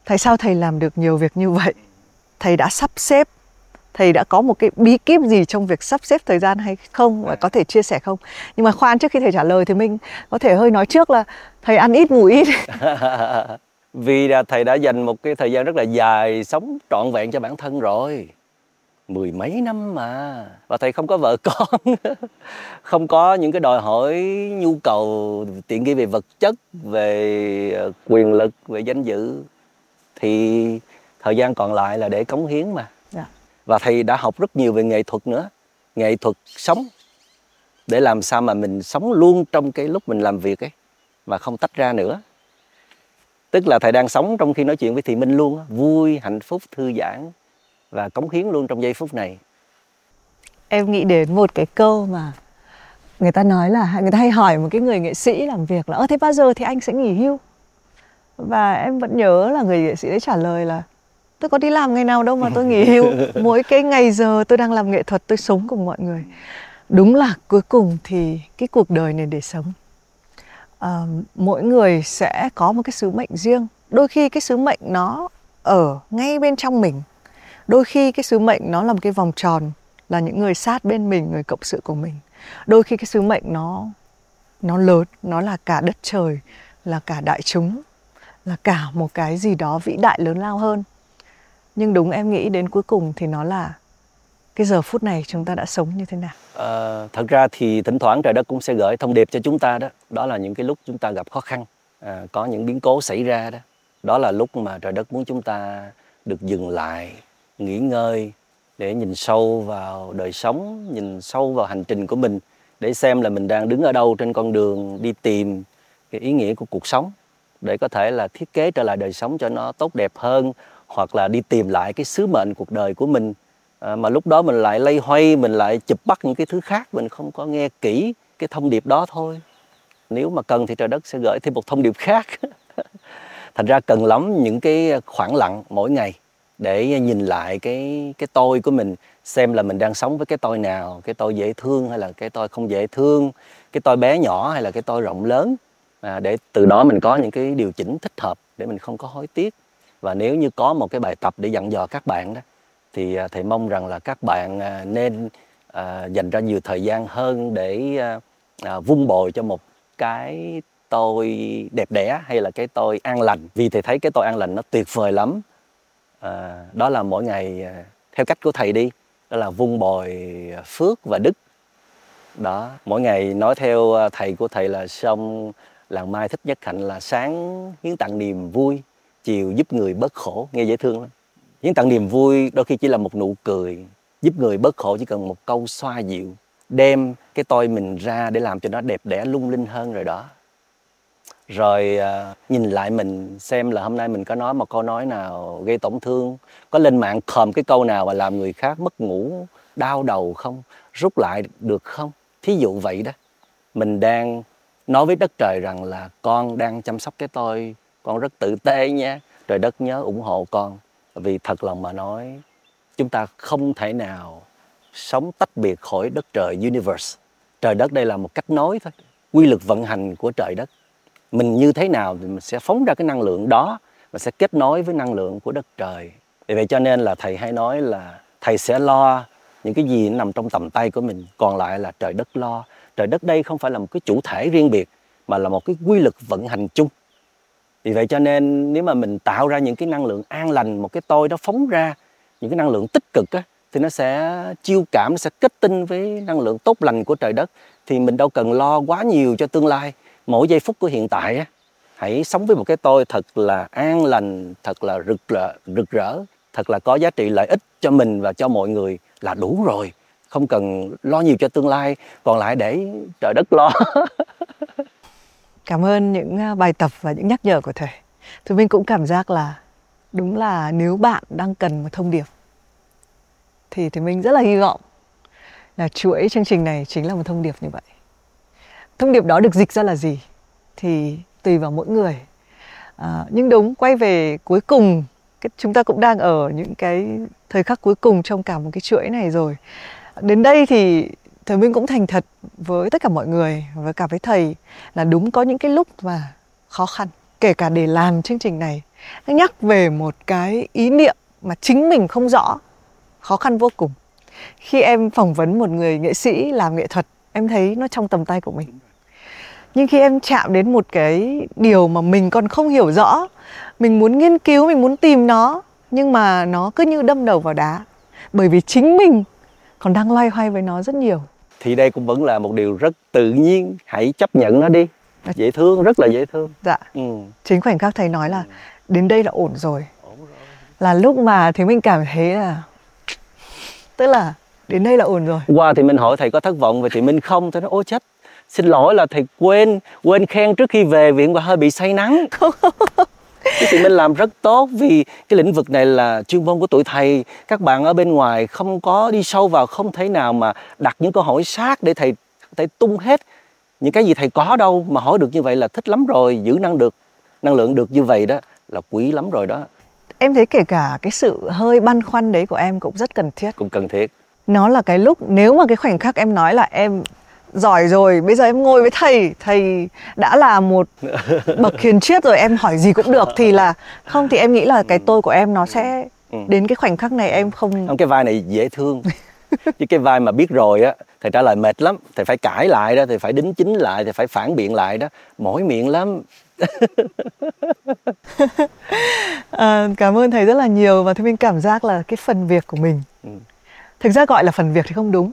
Thầy sao thầy làm được nhiều việc như vậy? Thầy đã sắp xếp thầy đã có một cái bí kíp gì trong việc sắp xếp thời gian hay không và có thể chia sẻ không? Nhưng mà khoan trước khi thầy trả lời thì mình có thể hơi nói trước là thầy ăn ít ngủ ít [LAUGHS] vì là thầy đã dành một cái thời gian rất là dài sống trọn vẹn cho bản thân rồi. Mười mấy năm mà. Và thầy không có vợ [LAUGHS] con. Không có những cái đòi hỏi nhu cầu tiện nghi về vật chất về ờ, quyền lực về danh dự. Thì thời gian còn lại là để cống hiến mà. Yeah. Dạ. và thầy đã học rất nhiều về nghệ thuật nữa. Nghệ thuật sống. Để làm sao mà mình sống luôn trong cái lúc mình làm việc ấy. Mà không tách ra nữa tức là thầy đang sống trong khi nói chuyện với thị minh luôn vui hạnh phúc thư giãn và cống hiến luôn trong giây phút này. Em nghĩ đến một cái câu mà người ta nói là người ta hay hỏi một cái người nghệ sĩ làm việc là ơ thế bao giờ thì anh sẽ nghỉ hưu? Và em vẫn nhớ là người nghệ sĩ ấy trả lời là tôi có đi làm ngày nào đâu mà tôi nghỉ [LAUGHS] hưu. Mỗi cái ngày giờ tôi đang làm nghệ thuật tôi sống cùng mọi người. Đúng là cuối cùng thì cái cuộc đời này để sống uh, mỗi người sẽ có một cái sứ mệnh riêng. Đôi khi cái sứ mệnh nó ở ngay bên trong mình. Đôi khi cái sứ mệnh nó là một cái vòng tròn là những người sát bên mình người cộng sự của mình. Đôi khi cái sứ mệnh nó nó lớn nó là cả đất trời là cả đại chúng là cả một cái gì đó vĩ đại lớn lao hơn. Nhưng đúng em nghĩ đến cuối cùng thì nó là cái giờ phút này chúng ta đã sống như thế nào? À, thật ra thì thỉnh thoảng trời đất cũng sẽ gửi thông điệp cho chúng ta đó. Đó là những cái lúc chúng ta gặp khó khăn à, có những biến cố xảy ra đó. Đó là lúc mà trời đất muốn chúng ta được dừng lại nghỉ ngơi để nhìn sâu vào đời sống nhìn sâu vào hành trình của mình để xem là mình đang đứng ở đâu trên con đường đi tìm cái ý nghĩa của cuộc sống để có thể là thiết kế trở lại đời sống cho nó tốt đẹp hơn hoặc là đi tìm lại cái sứ mệnh cuộc đời của mình à, mà lúc đó mình lại lây hoay mình lại chụp bắt những cái thứ khác mình không có nghe kỹ cái thông điệp đó thôi. Nếu mà cần thì trời đất sẽ gửi thêm một thông điệp khác. [LAUGHS] Thành ra cần lắm những cái khoảng lặng mỗi ngày để nhìn lại cái cái tôi của mình xem là mình đang sống với cái tôi nào cái tôi dễ thương hay là cái tôi không dễ thương cái tôi bé nhỏ hay là cái tôi rộng lớn. À, để từ đó mình có những cái điều chỉnh thích hợp để mình không có hối tiếc. Và nếu như có một cái bài tập để dặn dò các bạn đó thì à, thầy mong rằng là các bạn à, nên à, dành ra nhiều thời gian hơn để vun bồi cho một cái tôi đẹp đẽ hay là cái tôi an lành. Vì thầy thấy cái tôi an lành nó tuyệt vời lắm. À, đó là mỗi ngày theo cách của thầy đi đó là vun bồi phước và đức. Đó mỗi ngày nói theo thầy của thầy là xong làng mai thích nhất hạnh là sáng hiến tặng niềm vui chiều giúp người bớt khổ. Nghe dễ thương lắm những tặng niềm vui đôi khi chỉ là một nụ cười, giúp người bớt khổ, chỉ cần một câu xoa dịu, đem cái tôi mình ra để làm cho nó đẹp đẽ, lung linh hơn rồi đó. Rồi à, nhìn lại mình, xem là hôm nay mình có nói một câu nói nào gây tổn thương, có lên mạng khòm cái câu nào mà làm người khác mất ngủ, đau đầu không, rút lại được không? Thí dụ vậy đó. Mình đang nói với đất trời rằng là con đang chăm sóc cái tôi, con rất tử tế nha trời đất nhớ ủng hộ con vì thật lòng mà nói, chúng ta không thể nào sống tách biệt khỏi đất trời universe. Trời đất đây là một cách nói thôi. Quy luật vận hành của trời đất. Mình như thế nào thì mình sẽ phóng ra cái năng lượng đó và sẽ kết nối với năng lượng của đất trời. Vì vậy cho nên là thầy hay nói là thầy sẽ lo những cái gì nằm trong tầm tay của mình. Còn lại là trời đất lo. Trời đất đây không phải là một cái chủ thể riêng biệt, mà là một cái quy luật vận hành chung vì vậy cho nên nếu mà mình tạo ra những cái năng lượng an lành một cái tôi nó phóng ra những cái năng lượng tích cực á, thì nó sẽ chiêu cảm nó sẽ kết tinh với năng lượng tốt lành của trời đất. Thì mình đâu cần lo quá nhiều cho tương lai. Mỗi giây phút của hiện tại á, hãy sống với một cái tôi thật là an lành thật là rực rỡ rực rỡ thật là có giá trị lợi ích cho mình và cho mọi người là đủ rồi. Không cần lo nhiều cho tương lai còn lại để trời đất lo. [LAUGHS] Cảm ơn những à, bài tập và những nhắc nhở của thầy. Thì mình cũng cảm giác là đúng là nếu bạn đang cần một thông điệp thì thì mình rất là hy vọng là chuỗi chương trình này chính là một thông điệp như vậy. Thông điệp đó được dịch ra là gì thì tùy vào mỗi người. À, nhưng đúng quay về cuối cùng cái, chúng ta cũng đang ở những cái thời khắc cuối cùng trong cả một cái chuỗi này rồi. Đến đây thì Thời Minh cũng thành thật với tất cả mọi người, với cả với thầy, là đúng có những cái lúc mà khó khăn, kể cả để làm chương trình này. Nhắc về một cái ý niệm mà chính mình không rõ, khó khăn vô cùng. Khi em phỏng vấn một người nghệ sĩ làm nghệ thuật, em thấy nó trong tầm tay của mình. Nhưng khi em chạm đến một cái điều mà mình còn không hiểu rõ, mình muốn nghiên cứu, mình muốn tìm nó, nhưng mà nó cứ như đâm đầu vào đá. Bởi vì chính mình còn đang loay hoay với nó rất nhiều thì đây cũng vẫn là một điều rất tự nhiên. Hãy chấp nhận nó đi. Dễ thương rất là dễ thương. Dạ. Ừ. chính khoảnh khắc thầy nói là đến đây là ổn rồi. Là lúc mà thì mình cảm thấy là tức là đến đây là ổn rồi. Qua thì mình hỏi thầy có thất vọng về thì mình không. Thầy nói ôi chết xin lỗi là thầy quên quên khen trước khi về viện và hơi bị say nắng Chứ thì mình làm rất tốt vì cái lĩnh vực này là chuyên môn của tụi thầy. Các bạn ở bên ngoài không có đi sâu vào không thể nào mà đặt những câu hỏi sát để thầy thầy tung hết những cái gì thầy có đâu mà hỏi được như vậy là thích lắm rồi giữ năng được năng lượng được như vậy đó là quý lắm rồi đó. Em thấy kể cả cái sự hơi băn khoăn đấy của em cũng rất cần thiết. Cũng cần thiết. Nó là cái lúc nếu mà cái khoảnh khắc em nói là em giỏi rồi bây giờ em ngồi với thầy. Thầy đã là một [LAUGHS] bậc hiền triết rồi em hỏi gì cũng được thì là không thì em nghĩ là cái tôi của em nó sẽ Ừ. đến cái khoảnh khắc này em không không cái vai này dễ thương. [LAUGHS] Chứ cái vai mà biết rồi á thầy trả lời mệt lắm. Thầy phải cãi lại đó thầy phải đính chính lại thầy phải phản biện lại đó. Mỏi miệng lắm. [LAUGHS] À, cảm ơn thầy rất là nhiều và thì mình cảm giác là cái phần việc của mình. Ừ. thực ra gọi là phần việc thì không đúng.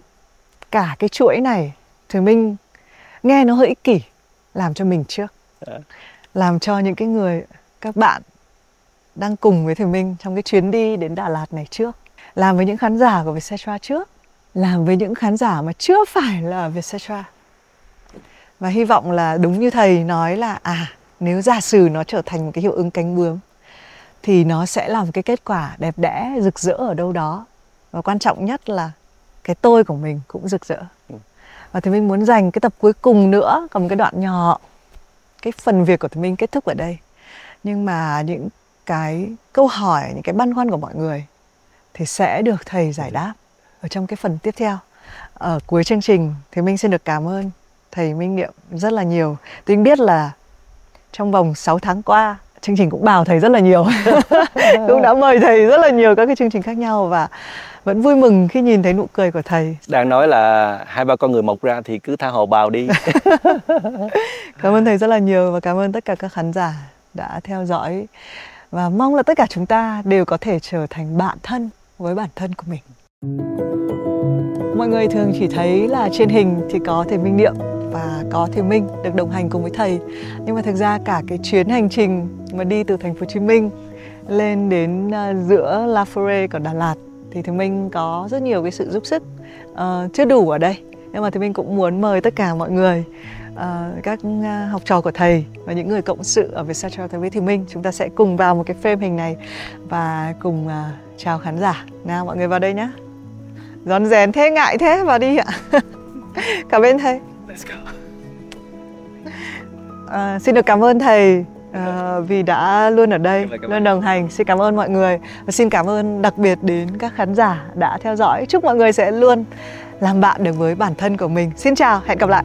Cả cái chuỗi này thì mình nghe nó hơi ích kỷ làm cho mình trước. Dạ. làm cho những cái người các bạn đang cùng với thầy Minh trong cái chuyến đi đến Đà Lạt này trước. Làm với những khán giả của Vietcetera trước. Làm với những khán giả mà chưa phải là Vietcetera. Và hy vọng là đúng như thầy nói là à nếu giả sử nó trở thành một cái hiệu ứng cánh bướm thì nó sẽ làm cái kết quả đẹp đẽ rực rỡ ở đâu đó. Và quan trọng nhất là cái tôi của mình cũng rực rỡ và thì mình muốn dành cái tập cuối cùng nữa, còn một cái đoạn nhỏ, cái phần việc của thì mình kết thúc ở đây nhưng mà những cái câu hỏi, những cái băn khoăn của mọi người thì sẽ được thầy giải đáp ở trong cái phần tiếp theo ở cuối chương trình thì mình xin được cảm ơn thầy Minh Niệm rất là nhiều. Tôi biết là trong vòng 6 tháng qua chương trình cũng bảo thầy rất là nhiều. [LAUGHS] Cũng đã mời thầy rất là nhiều các cái chương trình khác nhau và vẫn vui mừng khi nhìn thấy nụ cười của thầy. Đang nói là hai ba con người mọc ra thì cứ tha hồ bào đi. [LAUGHS] Cảm ơn thầy rất là nhiều và cảm ơn tất cả các khán giả đã theo dõi. Và mong là tất cả chúng ta đều có thể trở thành bạn thân với bản thân của mình. Mọi người thường chỉ thấy là trên hình thì có thầy minh niệm và có thầy minh được đồng hành cùng với thầy. Nhưng mà thực ra cả cái chuyến hành trình mà đi từ thành phố hồ chí minh lên đến ờ, giữa La Forêt của Đà Lạt thì thầy minh có rất nhiều cái sự giúp sức uh, chưa đủ ở đây. Nhưng mà thầy minh cũng muốn mời tất cả mọi người uh, các uh, học trò của thầy và những người cộng sự ở Vietcetera với thầy minh. Chúng ta sẽ cùng vào một cái frame hình này và cùng uh, chào khán giả. Nào mọi người vào đây nhé rón rén thế ngại thế vào đi ạ. [LAUGHS] Cảm ơn thầy let's go [LAUGHS] À, xin được cảm ơn thầy à, vì đã luôn ở đây, Cảm luôn đồng hành. Xin cảm ơn mọi người và xin cảm ơn đặc biệt đến các khán giả đã theo dõi. Chúc mọi người sẽ luôn làm bạn được với bản thân của mình. Xin chào, hẹn gặp lại.